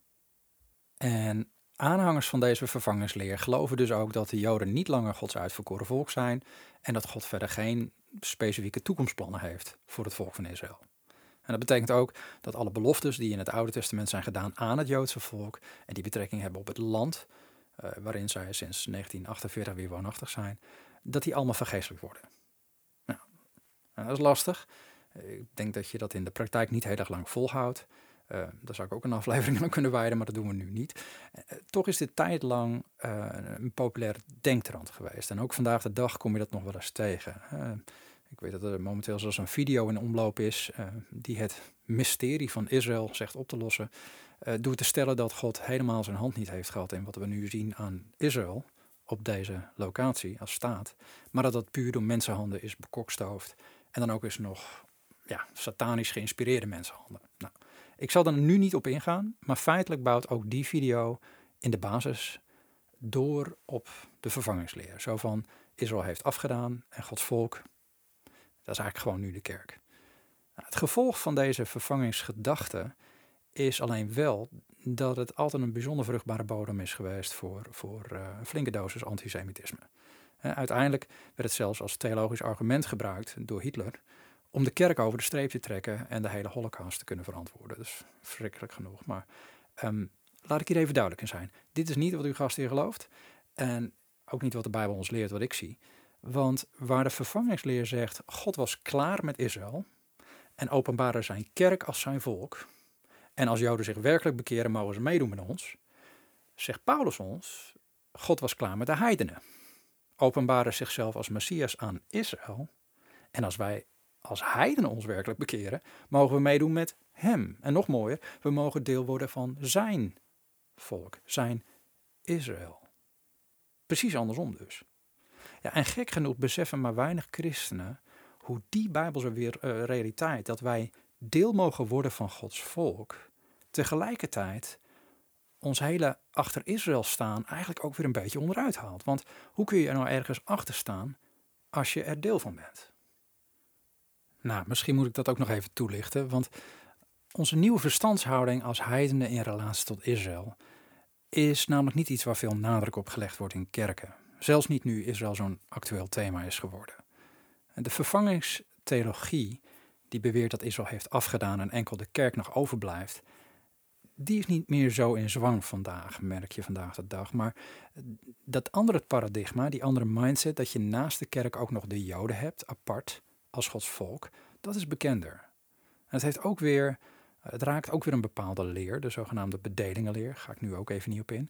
A: En aanhangers van deze vervangingsleer geloven dus ook dat de Joden niet langer Gods uitverkoren volk zijn en dat God verder geen specifieke toekomstplannen heeft voor het volk van Israël. En dat betekent ook dat alle beloftes die in het Oude Testament zijn gedaan aan het Joodse volk en die betrekking hebben op het land, waarin zij sinds 1948 weer woonachtig zijn, dat die allemaal vergeestelijk worden. Nou, dat is lastig. Ik denk dat je dat in de praktijk niet heel erg lang volhoudt. Uh, daar zou ik ook een aflevering aan kunnen wijden, maar dat doen we nu niet. Toch is dit tijdlang een populaire denktrand geweest. En ook vandaag de dag kom je dat nog wel eens tegen. ik weet dat er momenteel zelfs een video in omloop is die het mysterie van Israël zegt op te lossen. Door te stellen dat God helemaal zijn hand niet heeft gehad in wat we nu zien aan Israël op deze locatie als staat. Maar dat dat puur door mensenhanden is bekokstoofd. En dan ook eens nog ja, satanisch geïnspireerde mensenhanden. Nou, ik zal er nu niet op ingaan, maar feitelijk bouwt ook die video in de basis door op de vervangingsleer. Zo van Israël heeft afgedaan en Gods volk, dat is eigenlijk gewoon nu de kerk. Nou, het gevolg van deze vervangingsgedachte is alleen wel dat het altijd een bijzonder vruchtbare bodem is geweest voor, voor een flinke dosis antisemitisme. uiteindelijk werd het zelfs als theologisch argument gebruikt door Hitler om de kerk over de streep te trekken en de hele holocaust te kunnen verantwoorden. Dus verschrikkelijk genoeg. Maar um, laat ik hier even duidelijk in zijn. Dit is niet wat uw hier gelooft en ook niet wat de Bijbel ons leert, wat ik zie. Want waar de vervangingsleer zegt, God was klaar met Israël en openbaarde zijn kerk als zijn volk. En als Joden zich werkelijk bekeren, mogen ze meedoen met ons. Zegt Paulus ons, God was klaar met de heidenen. Openbaarde zichzelf als Messias aan Israël. En als wij als heidenen ons werkelijk bekeren, mogen we meedoen met hem. En nog mooier, we mogen deel worden van zijn volk, zijn Israël. Precies andersom dus. Ja, en gek genoeg beseffen maar weinig christenen hoe die Bijbelse weer, uh, realiteit, dat wij deel mogen worden van Gods volk, tegelijkertijd ons hele achter Israël staan eigenlijk ook weer een beetje onderuit haalt. Want hoe kun je er nou ergens achter staan als je er deel van bent? Nou, misschien moet ik dat ook nog even toelichten, want onze nieuwe verstandshouding als heidenen in relatie tot Israël is namelijk niet iets waar veel nadruk op gelegd wordt in kerken. Zelfs niet nu Israël zo'n actueel thema is geworden. De vervangingstheologie, die beweert dat Israël heeft afgedaan en enkel de kerk nog overblijft, die is niet meer zo in zwang vandaag, merk je vandaag de dag. Maar dat andere paradigma, die andere mindset, dat je naast de kerk ook nog de Joden hebt, apart, als Gods volk, dat is bekender. En het, heeft ook weer, het raakt ook weer een bepaalde leer, de zogenaamde bedelingenleer, ga ik nu ook even niet op in.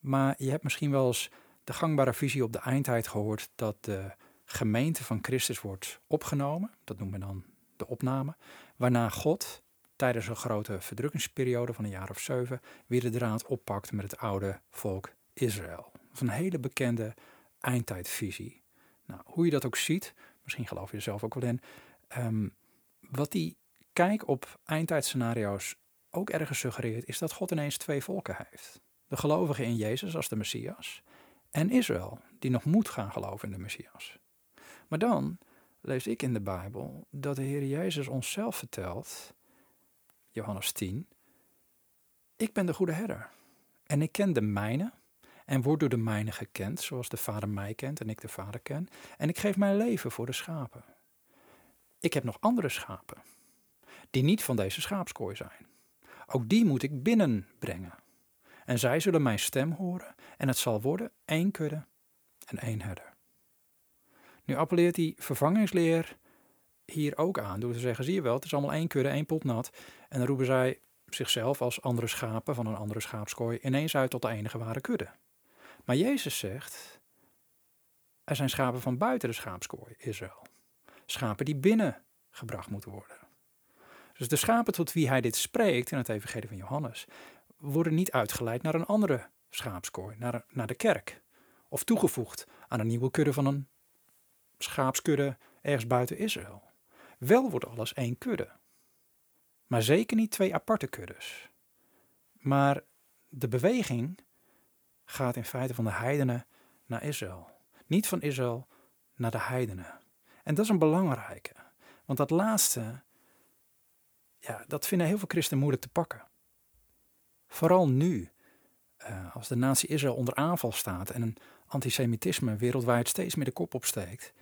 A: Maar je hebt misschien wel eens de gangbare visie op de eindtijd gehoord dat de gemeente van Christus wordt opgenomen, dat noemen we dan de opname, waarna God tijdens een grote verdrukkingsperiode van een jaar of zeven weer de draad oppakt met het oude volk Israël. Dat een hele bekende eindtijdvisie. Nou, hoe je dat ook ziet, misschien geloof je er zelf ook wel in. ehm, wat die kijk op eindtijdscenario's ook ergens suggereert, is dat God ineens twee volken heeft. De gelovigen in Jezus als de Messias en Israël, die nog moet gaan geloven in de Messias. Maar dan lees ik in de Bijbel dat de Heer Jezus onszelf vertelt, Johannes 10, ik ben de goede herder en ik ken de mijne en word door de mijne gekend, zoals de Vader mij kent en ik de Vader ken. En ik geef mijn leven voor de schapen. Ik heb nog andere schapen, die niet van deze schaapskooi zijn. Ook die moet ik binnenbrengen. En zij zullen mijn stem horen en het zal worden één kudde en één herder. Nu appelleert die vervangingsleer hier ook aan door te zeggen, zie je wel, het is allemaal één kudde, één pot nat. En dan roepen zij zichzelf als andere schapen van een andere schaapskooi ineens uit tot de enige ware kudde. Maar Jezus zegt, er zijn schapen van buiten de schaapskooi, Israël. Schapen die binnen gebracht moeten worden. Dus de schapen tot wie hij dit spreekt in het evangelie van Johannes, worden niet uitgeleid naar een andere schaapskooi, naar, naar de kerk. Of toegevoegd aan een nieuwe kudde van een schaapskudde ergens buiten Israël. Wel wordt alles één kudde. Maar zeker niet twee aparte kuddes. Maar de beweging gaat in feite van de heidenen naar Israël. Niet van Israël naar de heidenen. En dat is een belangrijke. Want dat laatste, ja, dat vinden heel veel christenen moeilijk te pakken. Vooral nu, uh, als de natie Israël onder aanval staat en een antisemitisme wereldwijd steeds meer de kop opsteekt,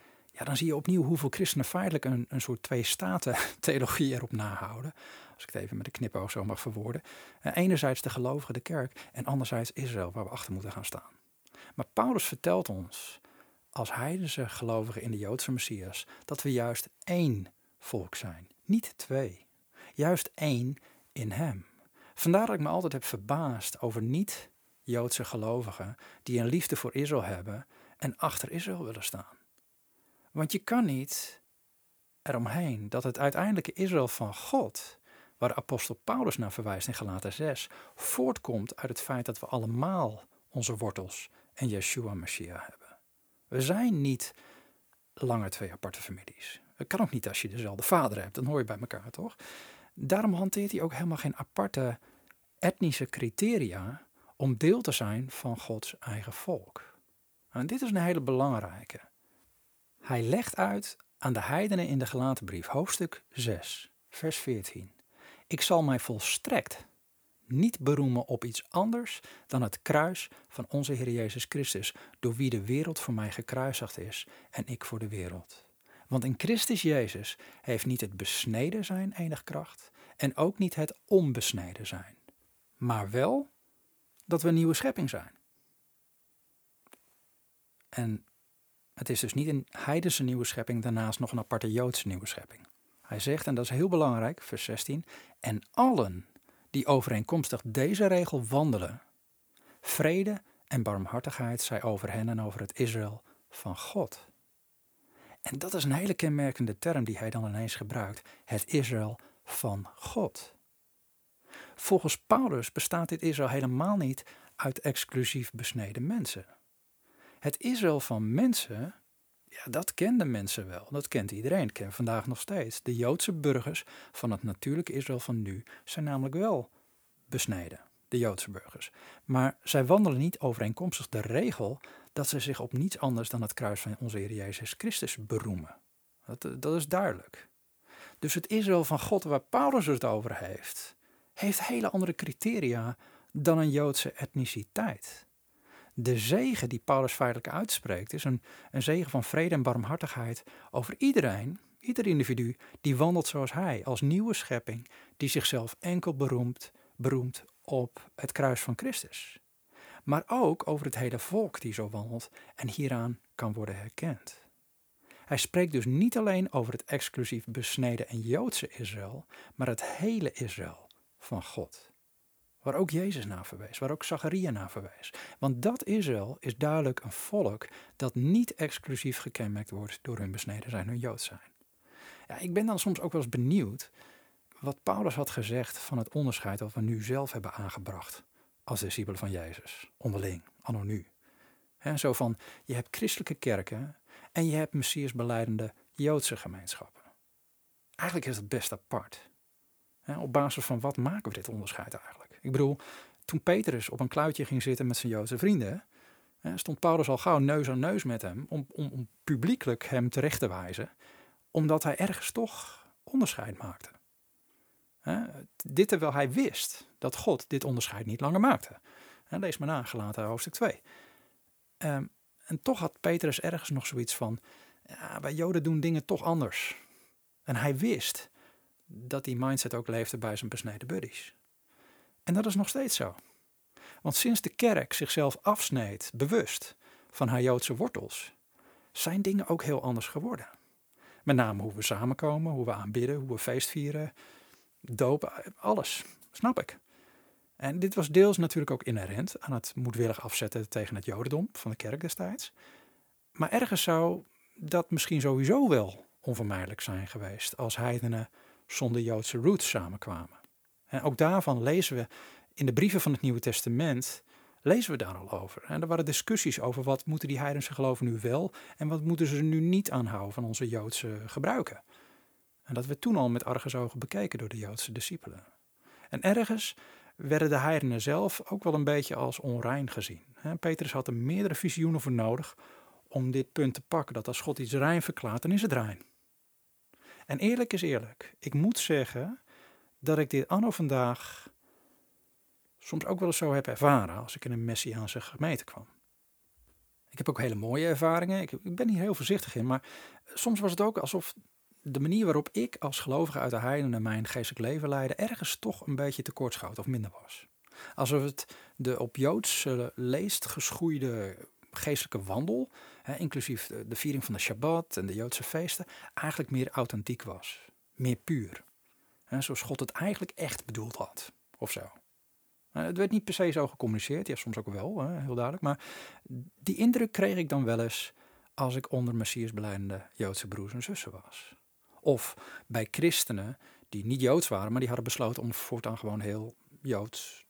A: dan zie je opnieuw hoeveel christenen feitelijk een, een soort twee-staten-theologie erop nahouden. Als ik het even met de knipoog zo mag verwoorden. Uh, enerzijds de gelovigen, de kerk, en anderzijds Israël, waar we achter moeten gaan staan. Maar Paulus vertelt ons, als heidense gelovigen in de Joodse Messias, dat we juist één volk zijn, niet twee. Juist één in hem. Vandaar dat ik me altijd heb verbaasd over niet-Joodse gelovigen die een liefde voor Israël hebben en achter Israël willen staan. Want je kan niet eromheen dat het uiteindelijke Israël van God, waar apostel Paulus naar verwijst in Galaten 6, voortkomt uit het feit dat we allemaal onze wortels en Yeshua Mashiach hebben. We zijn niet langer twee aparte families. Het kan ook niet als je dezelfde vader hebt, dan hoor je bij elkaar toch? Daarom hanteert hij ook helemaal geen aparte etnische criteria om deel te zijn van Gods eigen volk. En dit is een hele belangrijke. Hij legt uit aan de heidenen in de gelaten brief, hoofdstuk 6, vers 14. Ik zal mij volstrekt niet beroemen op iets anders dan het kruis van onze Heer Jezus Christus, door wie de wereld voor mij gekruisigd is en ik voor de wereld. Want in Christus Jezus heeft niet het besneden zijn enig kracht en ook niet het onbesneden zijn, maar wel dat we nieuwe schepping zijn. En het is dus niet een heidense nieuwe schepping, daarnaast nog een aparte Joodse nieuwe schepping. Hij zegt, en dat is heel belangrijk, vers 16, en allen die overeenkomstig deze regel wandelen, vrede en barmhartigheid zij over hen en over het Israël van God. En dat is een hele kenmerkende term die hij dan ineens gebruikt, het Israël van God. Volgens Paulus bestaat dit Israël helemaal niet uit exclusief besneden mensen. Het Israël van mensen, ja, dat kenden mensen wel. Dat kent iedereen. Dat kent vandaag nog steeds. De Joodse burgers van het natuurlijke Israël van nu zijn namelijk wel besneden. De Joodse burgers. Maar zij wandelen niet overeenkomstig de regel dat ze zich op niets anders dan het kruis van onze Heer Jezus Christus beroemen. Dat, dat is duidelijk. Dus het Israël van God waar Paulus het over heeft, heeft hele andere criteria dan een Joodse etniciteit de zegen die Paulus feitelijk uitspreekt, is een, een zegen van vrede en barmhartigheid over iedereen, ieder individu die wandelt zoals hij, als nieuwe schepping, die zichzelf enkel beroemt, beroemt op het kruis van Christus. Maar ook over het hele volk die zo wandelt en hieraan kan worden herkend. Hij spreekt dus niet alleen over het exclusief besneden en Joodse Israël, maar het hele Israël van God. Waar ook Jezus naar verwees, waar ook Zacharia naar verwees. Want dat Israël is duidelijk een volk dat niet exclusief gekenmerkt wordt door hun besneden zijn, hun Jood zijn. Ja, ik ben dan soms ook wel eens benieuwd wat Paulus had gezegd van het onderscheid dat we nu zelf hebben aangebracht als discipelen van Jezus, onderling, anno nu. He, zo van, je hebt christelijke kerken en je hebt Messias beleidende Joodse gemeenschappen. Eigenlijk is het best apart. op basis van wat maken we dit onderscheid eigenlijk? Ik bedoel, toen Petrus op een kluitje ging zitten met zijn Joodse vrienden, stond Paulus al gauw neus aan neus met hem om, om, om publiekelijk hem terecht te wijzen, omdat hij ergens toch onderscheid maakte. dit terwijl hij wist dat God dit onderscheid niet langer maakte. lees maar na, gelaten hoofdstuk 2. Ehm, en toch had Petrus ergens nog zoiets van, ja, wij Joden doen dingen toch anders. En hij wist dat die mindset ook leefde bij zijn besneden buddies. En dat is nog steeds zo. Want sinds de kerk zichzelf afsneed, bewust, van haar Joodse wortels, zijn dingen ook heel anders geworden. Met name hoe we samenkomen, hoe we aanbidden, hoe we feest vieren, dopen, alles. Snap ik. En dit was deels natuurlijk ook inherent aan het moedwillig afzetten tegen het Jodendom van de kerk destijds. Maar ergens zou dat misschien sowieso wel onvermijdelijk zijn geweest als heidenen zonder Joodse roots samenkwamen. En ook daarvan lezen we in de brieven van het Nieuwe Testament, lezen we daar al over. En er waren discussies over wat moeten die heidense geloven nu wel en wat moeten ze nu niet aanhouden van onze Joodse gebruiken. En dat werd toen al met argusogen bekeken door de Joodse discipelen. En ergens werden de heidenen zelf ook wel een beetje als onrein gezien. Petrus had er meerdere visioenen voor nodig om dit punt te pakken, dat als God iets rein verklaart, dan is het rein. En eerlijk is eerlijk, ik moet zeggen dat ik dit anno vandaag soms ook wel eens zo heb ervaren als ik in een Messiaanse gemeente kwam. Ik heb ook hele mooie ervaringen, ik, ben hier heel voorzichtig in, maar soms was het ook alsof de manier waarop ik als gelovige uit de heidenen mijn geestelijk leven leidde, ergens toch een beetje tekortschoot of minder was. Alsof het de op Joods leest geschoeide geestelijke wandel, hè, inclusief de, viering van de Shabbat en de Joodse feesten, eigenlijk meer authentiek was. Meer puur. Hè, zoals God het eigenlijk echt bedoeld had, of zo. het werd niet per se zo gecommuniceerd, ja, soms ook wel, hè, heel duidelijk. Maar die indruk kreeg ik dan wel eens als ik onder Messias beleidende Joodse broers en zussen was. Of bij christenen die niet Joods waren, maar die hadden besloten om voortaan gewoon heel Joods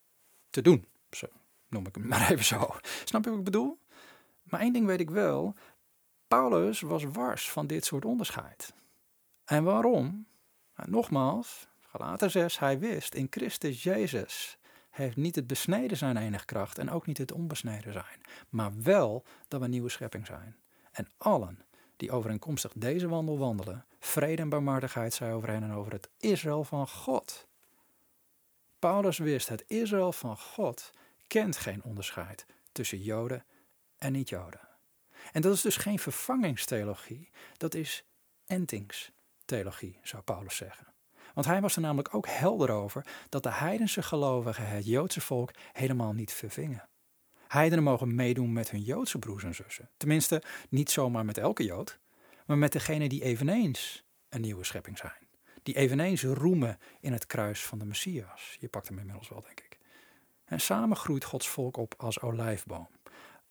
A: te doen. Zo noem ik hem maar even zo. Snap je wat ik bedoel? Maar één ding weet ik wel. Paulus was wars van dit soort onderscheid. En waarom? Nou, nogmaals, Galaten 6, hij wist in Christus Jezus heeft niet het besneden zijn enige kracht en ook niet het onbesneden zijn, maar wel dat we nieuwe schepping zijn. En allen die overeenkomstig deze wandel wandelen, vrede en barmhartigheid zij over hen en over het Israël van God. Paulus wist, het Israël van God kent geen onderscheid tussen Joden en niet-Joden. En dat is dus geen vervangingstheologie, dat is entingstheologie, zou Paulus zeggen. Want hij was er namelijk ook helder over dat de heidense gelovigen het Joodse volk helemaal niet vervingen. Heidenen mogen meedoen met hun Joodse broers en zussen. Tenminste, niet zomaar met elke Jood, maar met degene die eveneens een nieuwe schepping zijn. Die eveneens roemen in het kruis van de Messias. Je pakt hem inmiddels wel, denk ik. En samen groeit Gods volk op als olijfboom.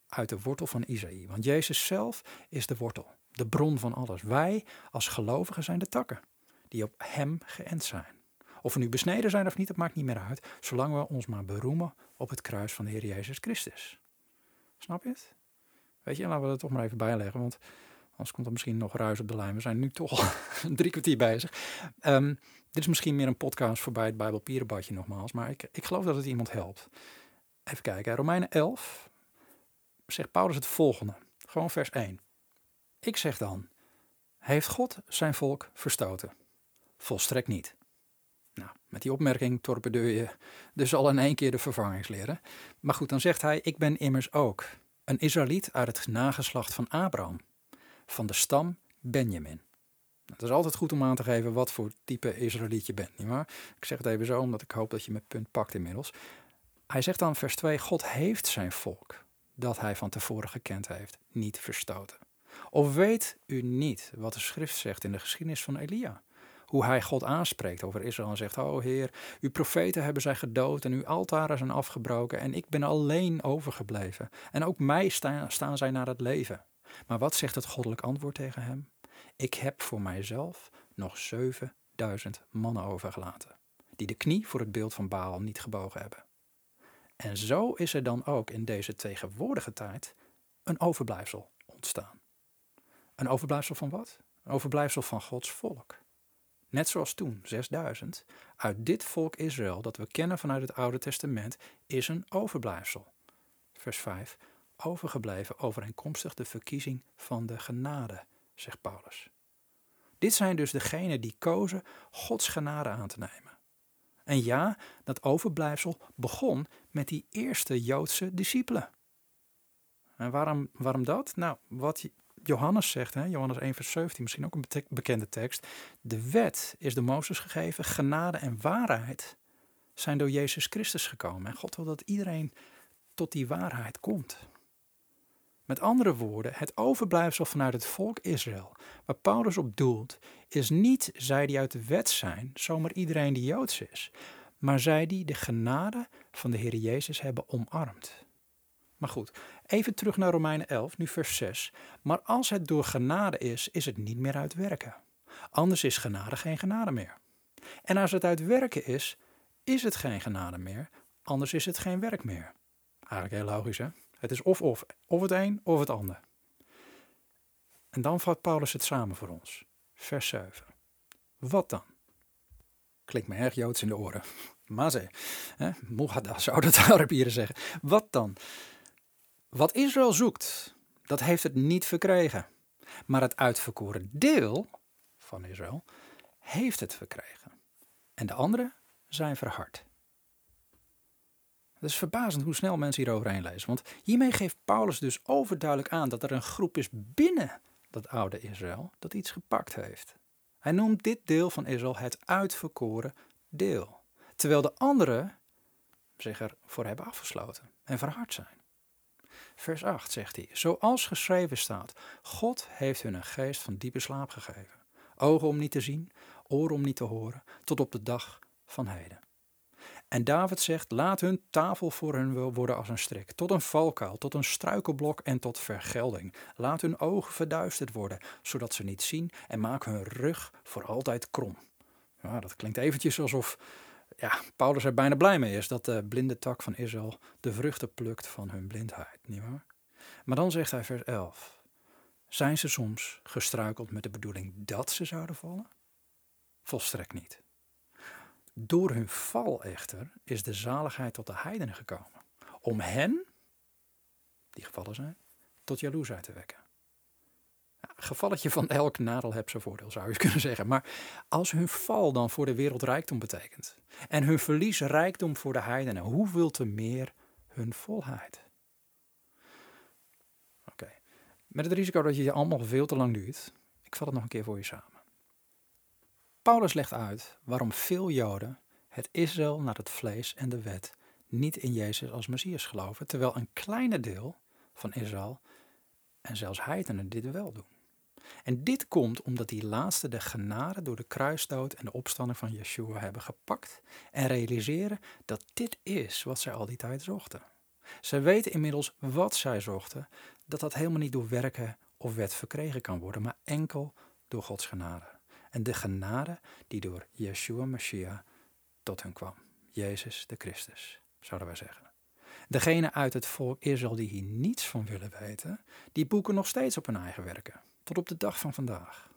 A: Uit de wortel van Isaïe. Want Jezus zelf is de wortel, de bron van alles. Wij als gelovigen zijn de takken, die op Hem geënt zijn. Of we nu besneden zijn of niet, dat maakt niet meer uit, zolang we ons maar beroemen op het kruis van de Heer Jezus Christus. Snap je het? Weet je, laten we dat toch maar even bijleggen, want anders komt er misschien nog ruis op de lijn. We zijn nu toch drie kwartier bezig. Um, dit is misschien meer een podcast voorbij het Bijbelpierenbadje nogmaals, maar ik, ik geloof dat het iemand helpt. Even kijken, Romeinen 11 zegt Paulus het volgende, gewoon vers 1. Ik zeg dan, heeft God zijn volk verstoten? Volstrekt niet. Nou, met die opmerking torpedeer je dus al in één keer de vervangingsleren. Maar goed, dan zegt hij: Ik ben immers ook een Israëliet uit het nageslacht van Abraham, van de stam Benjamin. Het is altijd goed om aan te geven wat voor type Israëliet je bent, nietwaar? Ik zeg het even zo, omdat ik hoop dat je mijn punt pakt inmiddels. Hij zegt dan vers 2, God heeft zijn volk, dat hij van tevoren gekend heeft, niet verstoten. Of weet u niet wat de schrift zegt in de geschiedenis van Elia? Hoe hij God aanspreekt over Israël en zegt: Oh Heer, uw profeten hebben zij gedood en uw altaren zijn afgebroken en ik ben alleen overgebleven. En ook mij staan, staan zij naar het leven. Maar wat zegt het goddelijk antwoord tegen hem? Ik heb voor mijzelf nog 7000 mannen overgelaten, die de knie voor het beeld van Baal niet gebogen hebben. En zo is er dan ook in deze tegenwoordige tijd een overblijfsel ontstaan. Een overblijfsel van wat? Een overblijfsel van Gods volk. Net zoals toen, 6000, uit dit volk Israël dat we kennen vanuit het Oude Testament, is een overblijfsel. Vers 5. Overgebleven overeenkomstig de verkiezing van de genade, zegt Paulus. Dit zijn dus degenen die kozen Gods genade aan te nemen. En ja, dat overblijfsel begon met die eerste Joodse discipelen. En waarom, waarom dat? Nou, wat Johannes zegt, hè, Johannes 1 vers 17, misschien ook een bekende tekst. De wet is de Mozes gegeven, genade en waarheid zijn door Jezus Christus gekomen. En God wil dat iedereen tot die waarheid komt. Met andere woorden, het overblijfsel vanuit het volk Israël, waar Paulus op doelt, is niet zij die uit de wet zijn, zomaar iedereen die Joods is, maar zij die de genade van de Heer Jezus hebben omarmd. Maar goed, even terug naar Romeinen 11, nu vers 6. Maar als het door genade is, is het niet meer uit werken. Anders is genade geen genade meer. En als het uit werken is, is het geen genade meer, anders is het geen werk meer. Eigenlijk heel logisch, hè? Het is of of, of het een of het ander. En dan vat Paulus het samen voor ons. Vers 7. Wat dan? Klinkt me erg Joods in de oren. Maze, Mogada zou dat Arabieren zeggen. Wat dan? Wat Israël zoekt, dat heeft het niet verkregen. Maar het uitverkoren deel van Israël heeft het verkregen. En de anderen zijn verhard. Het is verbazend hoe snel mensen hieroverheen lezen. Want hiermee geeft Paulus dus overduidelijk aan dat er een groep is binnen dat oude Israël dat iets gepakt heeft. Hij noemt dit deel van Israël het uitverkoren deel. Terwijl de anderen zich ervoor hebben afgesloten en verhard zijn. Vers 8 zegt hij, zoals geschreven staat, God heeft hun een geest van diepe slaap gegeven. Ogen om niet te zien, oren om niet te horen, tot op de dag van heden. En David zegt: Laat hun tafel voor hun worden als een strik, tot een valkuil, tot een struikelblok en tot vergelding. Laat hun ogen verduisterd worden, zodat ze niet zien, en maak hun rug voor altijd krom. Ja, dat klinkt eventjes alsof ja, Paulus er bijna blij mee is dat de blinde tak van Israël de vruchten plukt van hun blindheid, nietwaar? Maar dan zegt hij vers 11: Zijn ze soms gestruikeld met de bedoeling dat ze zouden vallen? Volstrekt niet. Door hun val echter is de zaligheid tot de heidenen gekomen. Om hen, die gevallen zijn, tot jaloersheid te wekken. Gevalletje van elk nadel heb zijn voordeel, zou je kunnen zeggen. Maar als hun val dan voor de wereld rijkdom betekent. En hun verlies rijkdom voor de heidenen. Hoeveel te meer hun volheid? Oké. Met het risico dat je allemaal veel te lang duurt. Ik vat het nog een keer voor je samen. Paulus legt uit waarom veel Joden het Israël naar het vlees en de wet niet in Jezus als Messias geloven, terwijl een kleine deel van Israël en zelfs heidenen dit wel doen. En dit komt omdat die laatste de genade door de kruisdood en de opstanding van Yeshua hebben gepakt en realiseren dat dit is wat zij al die tijd zochten. Zij weten inmiddels wat zij zochten, dat dat helemaal niet door werken of wet verkregen kan worden, maar enkel door Gods genade en de genade die door Yeshua Mashiach tot hen kwam. Jezus de Christus, zouden wij zeggen. Degene uit het volk Israël die hier niets van willen weten, die boeken nog steeds op hun eigen werken, tot op de dag van vandaag.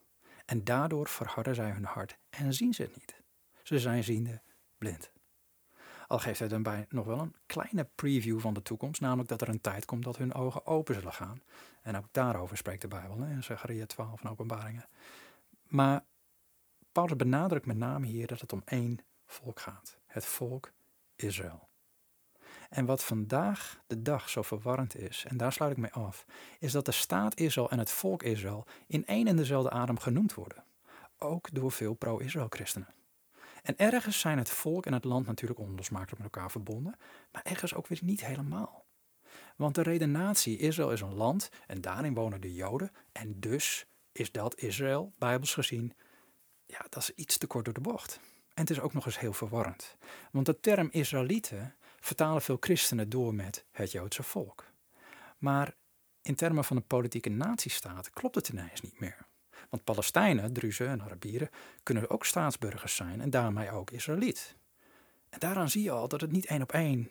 A: En daardoor verharden zij hun hart en zien ze het niet. Ze zijn ziende blind. Al geeft hij dan nog wel een kleine preview van de toekomst, namelijk dat er een tijd komt dat hun ogen open zullen gaan. En ook daarover spreekt de Bijbel in Zechariah 12 van Openbaringen. Maar Paulus benadrukt met name hier dat het om één volk gaat. Het volk Israël. En wat vandaag de dag zo verwarrend is, en daar sluit ik mee af, is dat de staat Israël en het volk Israël in één en dezelfde adem genoemd worden. Ook door veel pro-Israël christenen. En ergens zijn het volk en het land natuurlijk onlosmakelijk met elkaar verbonden, maar ergens ook weer niet helemaal. Want de redenatie Israël is een land en daarin wonen de Joden en dus is dat Israël, bijbels gezien, ja, dat is iets te kort door de bocht. En het is ook nog eens heel verwarrend. Want de term Israëlieten vertalen veel christenen door met het Joodse volk. Maar in termen van een politieke natiestaat klopt het ineens niet meer. Want Palestijnen, Druzen en Arabieren kunnen ook staatsburgers zijn en daarmee ook Israëliet. En daaraan zie je al dat het niet één op één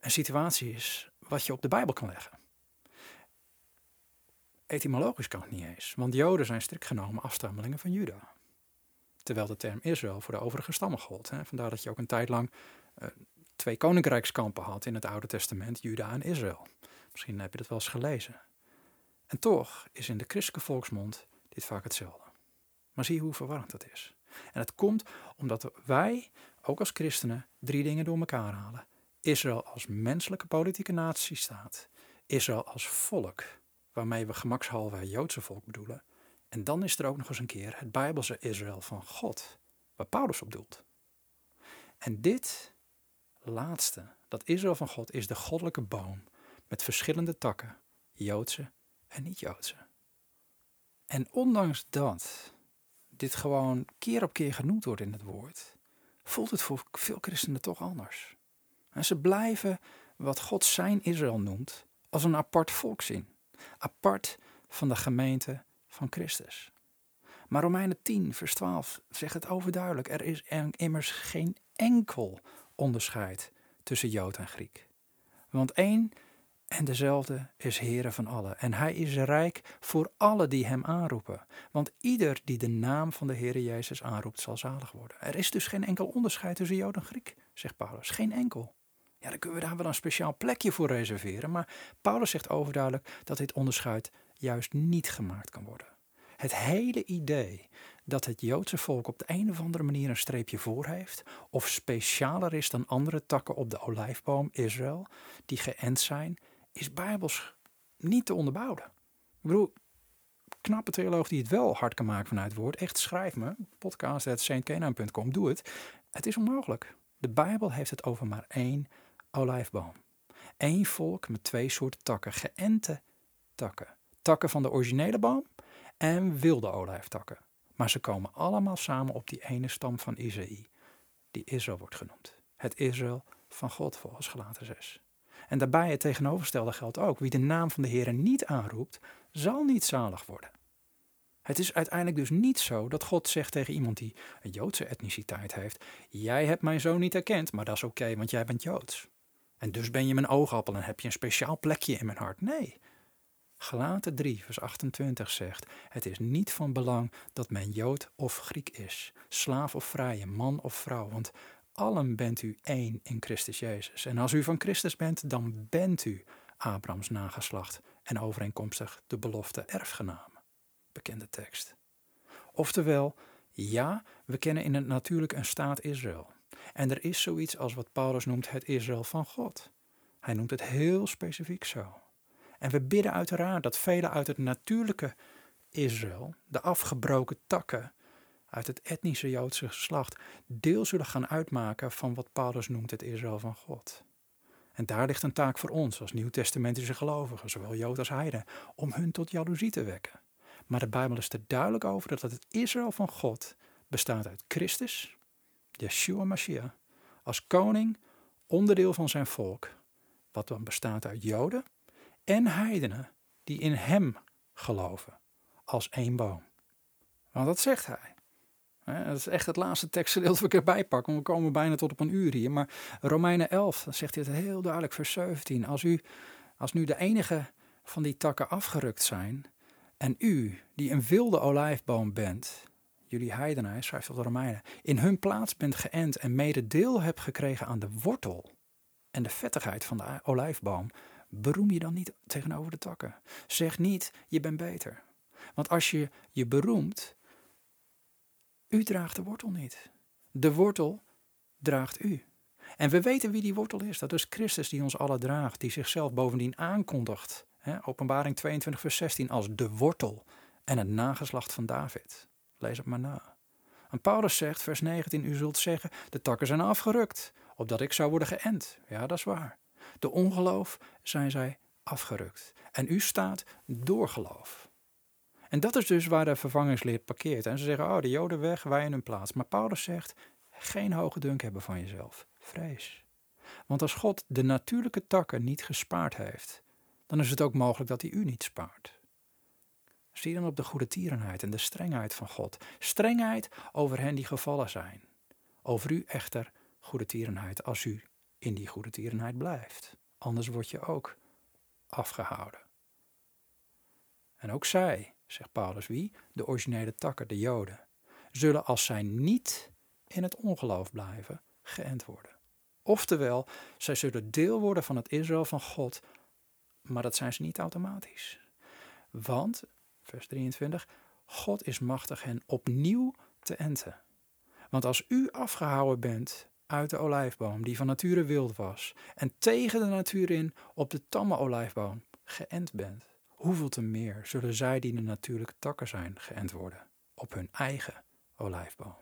A: een situatie is wat je op de Bijbel kan leggen. etymologisch kan het niet eens, want Joden zijn strikt genomen afstammelingen van Juda. Terwijl de term Israël voor de overige stammen gold. Hè. Vandaar dat je ook een tijd lang uh, twee koninkrijkskampen had in het Oude Testament, Juda en Israël. Misschien heb je dat wel eens gelezen. En toch is in de christelijke volksmond dit vaak hetzelfde. Maar zie hoe verwarrend dat is. En het komt omdat wij, ook als christenen, drie dingen door elkaar halen. Israël als menselijke politieke natie staat. Israël als volk, waarmee we gemakshalve het Joodse volk bedoelen. En dan is er ook nog eens een keer het Bijbelse Israël van God, waar Paulus op doelt. En dit laatste, dat Israël van God, is de goddelijke boom met verschillende takken, Joodse en niet-Joodse. En ondanks dat dit gewoon keer op keer genoemd wordt in het woord, voelt het voor veel christenen toch anders. En ze blijven wat God zijn Israël noemt als een apart volk zien, apart van de gemeente van Christus. Maar Romeinen 10, vers 12 zegt het overduidelijk: er is immers geen enkel onderscheid tussen Jood en Griek. Want één en dezelfde is Heere van allen. En hij is rijk voor alle die hem aanroepen. Want ieder die de naam van de Heere Jezus aanroept, zal zalig worden. Er is dus geen enkel onderscheid tussen Jood en Griek, zegt Paulus. Geen enkel. Ja, dan kunnen we daar wel een speciaal plekje voor reserveren. Maar Paulus zegt overduidelijk dat dit onderscheid juist niet gemaakt kan worden. Het hele idee dat het Joodse volk op de een of andere manier een streepje voor heeft, of specialer is dan andere takken op de olijfboom Israël, die geënt zijn, is bijbels niet te onderbouwen. Ik bedoel, knappe theoloog die het wel hard kan maken vanuit het woord, echt schrijf me, podcast.saintkenaan.com, doe het. Het is onmogelijk. De Bijbel heeft het over maar één olijfboom. Eén volk met twee soorten takken, geënte takken. Takken van de originele boom en wilde olijftakken. Maar ze komen allemaal samen op die ene stam van Isaïe, die Israël wordt genoemd. Het Israël van God volgens Galaten 6. En daarbij het tegenovergestelde geldt ook. Wie de naam van de Heer niet aanroept, zal niet zalig worden. Het is uiteindelijk dus niet zo dat God zegt tegen iemand die een Joodse etniciteit heeft: Jij hebt mijn zoon niet erkend, maar dat is oké, want jij bent Joods. En dus ben je mijn oogappel en heb je een speciaal plekje in mijn hart. Nee. Gelaten 3, vers 28 zegt: Het is niet van belang dat men Jood of Griek is, slaaf of vrije, man of vrouw, want allen bent u één in Christus Jezus. En als u van Christus bent, dan bent u Abrahams nageslacht en overeenkomstig de belofte erfgenamen. Bekende tekst. Oftewel, ja, we kennen in het natuurlijk een staat Israël. En er is zoiets als wat Paulus noemt het Israël van God. Hij noemt het heel specifiek zo. En we bidden uiteraard dat velen uit het natuurlijke Israël, de afgebroken takken, uit het etnische Joodse geslacht deel zullen gaan uitmaken van wat Paulus noemt het Israël van God. En daar ligt een taak voor ons als nieuwtestamentische gelovigen, zowel Jood als Heiden, om hun tot jaloezie te wekken. Maar de Bijbel is er duidelijk over dat het Israël van God bestaat uit Christus, Yeshua Mashiach, als koning, onderdeel van zijn volk, wat dan bestaat uit Joden en heidenen die in hem geloven, als één boom. Want dat zegt hij. Dat is echt het laatste tekstgedeelte dat ik erbij pak, want we komen bijna tot op een uur hier. Maar Romeinen 11, dan zegt hij het heel duidelijk, vers 17. Als, u, als nu de enige van die takken afgerukt zijn, en u, die een wilde olijfboom bent, jullie heidenen, schrijft op de Romeinen, in hun plaats bent geënt en mede deel hebt gekregen aan de wortel en de vettigheid van de olijfboom, beroem je dan niet tegenover de takken. Zeg niet, je bent beter. Want als je je beroemt, u draagt de wortel niet. De wortel draagt u. En we weten wie die wortel is. Dat is Christus die ons alle draagt, die zichzelf bovendien aankondigt. Openbaring 22, vers 16 als de wortel en het nageslacht van David. Lees het maar na. En Paulus zegt, vers 19, u zult zeggen, de takken zijn afgerukt, opdat ik zou worden geënt. Ja, dat is waar. De ongeloof zijn zij afgerukt. En u staat door geloof. En dat is dus waar de vervangingsleer parkeert. En ze zeggen, oh, de Joden weg, wij in hun plaats. Maar Paulus zegt, geen hoge dunk hebben van jezelf. Vrees. Want als God de natuurlijke takken niet gespaard heeft, dan is het ook mogelijk dat hij u niet spaart. Zie dan op de goede tierenheid en de strengheid van God. Strengheid over hen die gevallen zijn. Over u echter goede tierenheid als u in die goede tierenheid blijft. Anders word je ook afgehouden. En ook zij, zegt Paulus, wie? De originele takken, de Joden, zullen als zij niet in het ongeloof blijven, geënt worden. Oftewel, zij zullen deel worden van het Israël van God, maar dat zijn ze niet automatisch. Want, vers 23, God is machtig hen opnieuw te enten. Want als u afgehouden bent uit de olijfboom, die van nature wild was, en tegen de natuur in op de tamme olijfboom geënt bent, hoeveel te meer zullen zij die de natuurlijke takken zijn geënt worden op hun eigen olijfboom.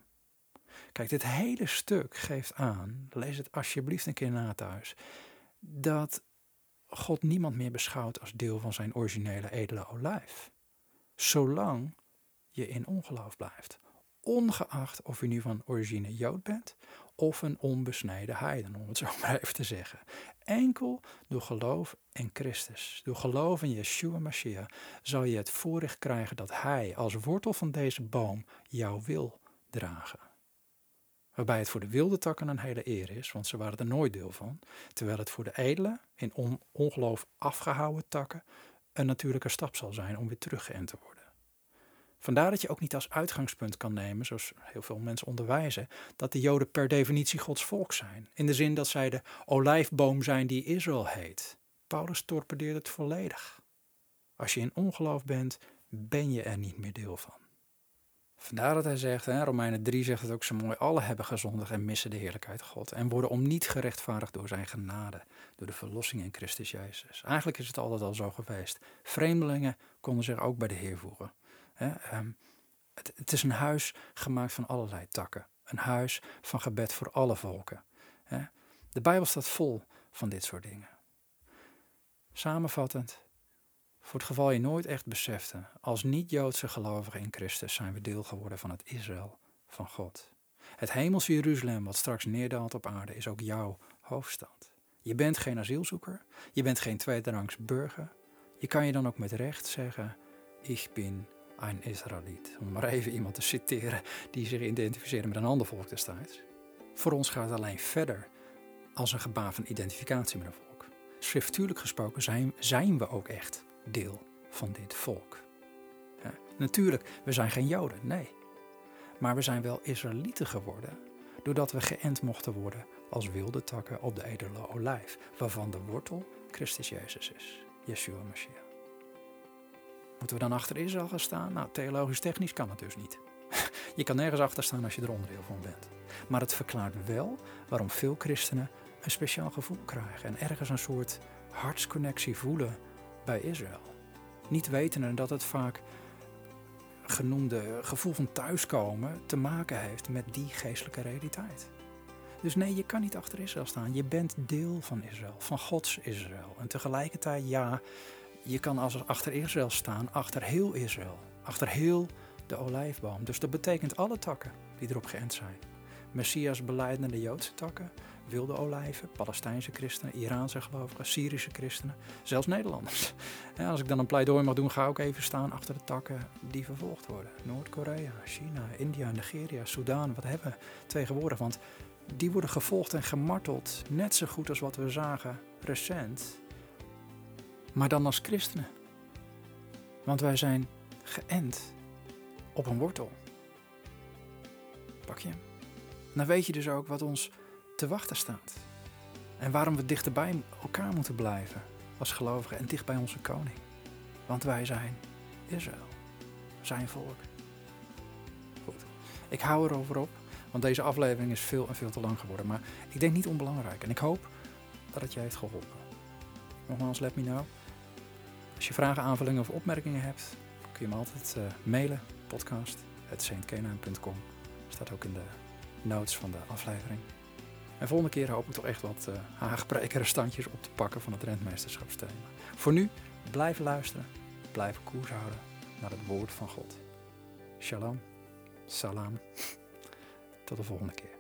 A: Kijk, dit hele stuk geeft aan, lees het alsjeblieft een keer na thuis, dat God niemand meer beschouwt als deel van zijn originele edele olijf. Zolang je in ongeloof blijft. Ongeacht of je nu van origine Jood bent of een onbesneden heiden, om het zo maar even te zeggen. Enkel door geloof in Christus, door geloof in Yeshua Mashiach, zal je het voorrecht krijgen dat Hij als wortel van deze boom jouw wil dragen. Waarbij het voor de wilde takken een hele eer is, want ze waren er nooit deel van. Terwijl het voor de edele, in on ongeloof afgehouden takken, een natuurlijke stap zal zijn om weer teruggeënt te worden. Vandaar dat je ook niet als uitgangspunt kan nemen, zoals heel veel mensen onderwijzen, dat de Joden per definitie Gods volk zijn. In de zin dat zij de olijfboom zijn die Israël heet. Paulus torpedeert het volledig. Als je in ongeloof bent, ben je er niet meer deel van. Vandaar dat hij zegt, hè, Romeinen 3 zegt het ook zo mooi, alle hebben gezondigd en missen de heerlijkheid God en worden om niet gerechtvaardigd door zijn genade, door de verlossing in Christus Jezus. Eigenlijk is het altijd al zo geweest. Vreemdelingen konden zich ook bij de Heer voegen. Hè, ehm, het, is een huis gemaakt van allerlei takken, een huis van gebed voor alle volken. Hè. De Bijbel staat vol van dit soort dingen. Samenvattend, voor het geval je nooit echt besefte, als niet-Joodse gelovigen in Christus zijn we deel geworden van het Israël van God. Het hemelse Jeruzalem, wat straks neerdaalt op aarde, is ook jouw hoofdstad. Je bent geen asielzoeker, je bent geen tweederangs burger. Je kan je dan ook met recht zeggen: Ik ben een Israëliet. Om maar even iemand te citeren die zich identificeerde met een ander volk destijds. Voor ons gaat het alleen verder als een gebaar van identificatie met een volk. Schriftuurlijk gesproken zijn, we ook echt deel van dit volk. Ja, natuurlijk, we zijn geen Joden, nee. Maar we zijn wel Israëlieten geworden doordat we geënt mochten worden als wilde takken op de edele olijf, waarvan de wortel Christus Jezus is, Yeshua Mashiach. Moeten we dan achter Israël gaan staan? Nou, theologisch technisch kan het dus niet. Je kan nergens achter staan als je er onderdeel van bent. Maar het verklaart wel waarom veel christenen een speciaal gevoel krijgen en ergens een soort hartsconnectie voelen bij Israël. Niet wetende dat het vaak genoemde gevoel van thuiskomen te maken heeft met die geestelijke realiteit. Dus nee, je kan niet achter Israël staan. Je bent deel van Israël, van Gods Israël. En tegelijkertijd, ja, je kan als achter Israël staan, achter heel Israël, achter heel de olijfboom. Dus dat betekent alle takken die erop geënt zijn. Messias beleidende Joodse takken, wilde olijven, Palestijnse christenen, Iraanse gelovigen, Syrische christenen, zelfs Nederlanders. als ik dan een pleidooi mag doen, ga ik ook even staan achter de takken die vervolgd worden. Noord-Korea, China, India, Nigeria, Sudan, wat hebben we tegenwoordig? Want die worden gevolgd en gemarteld, net zo goed als wat we zagen recent. Maar dan als christenen. Want wij zijn geënt op een wortel. Pak je hem? Dan weet je dus ook wat ons te wachten staat. En waarom we dichter bij elkaar moeten blijven als gelovigen en dicht bij onze koning. Want wij zijn Israël, zijn volk. Goed, ik hou erover op, want deze aflevering is veel en veel te lang geworden. Maar ik denk niet onbelangrijk en ik hoop dat het je heeft geholpen. Nogmaals, let me know. Als je vragen, aanvullingen of opmerkingen hebt, kun je me altijd uh, mailen. podcast.saintkenaan.com Staat ook in de notes van de aflevering. En volgende keer hoop ik toch echt wat uh, standjes op te pakken van het rentmeesterschapsthema. Voor nu, blijf luisteren, blijf koers houden naar het woord van God. Shalom, salam, tot de volgende keer.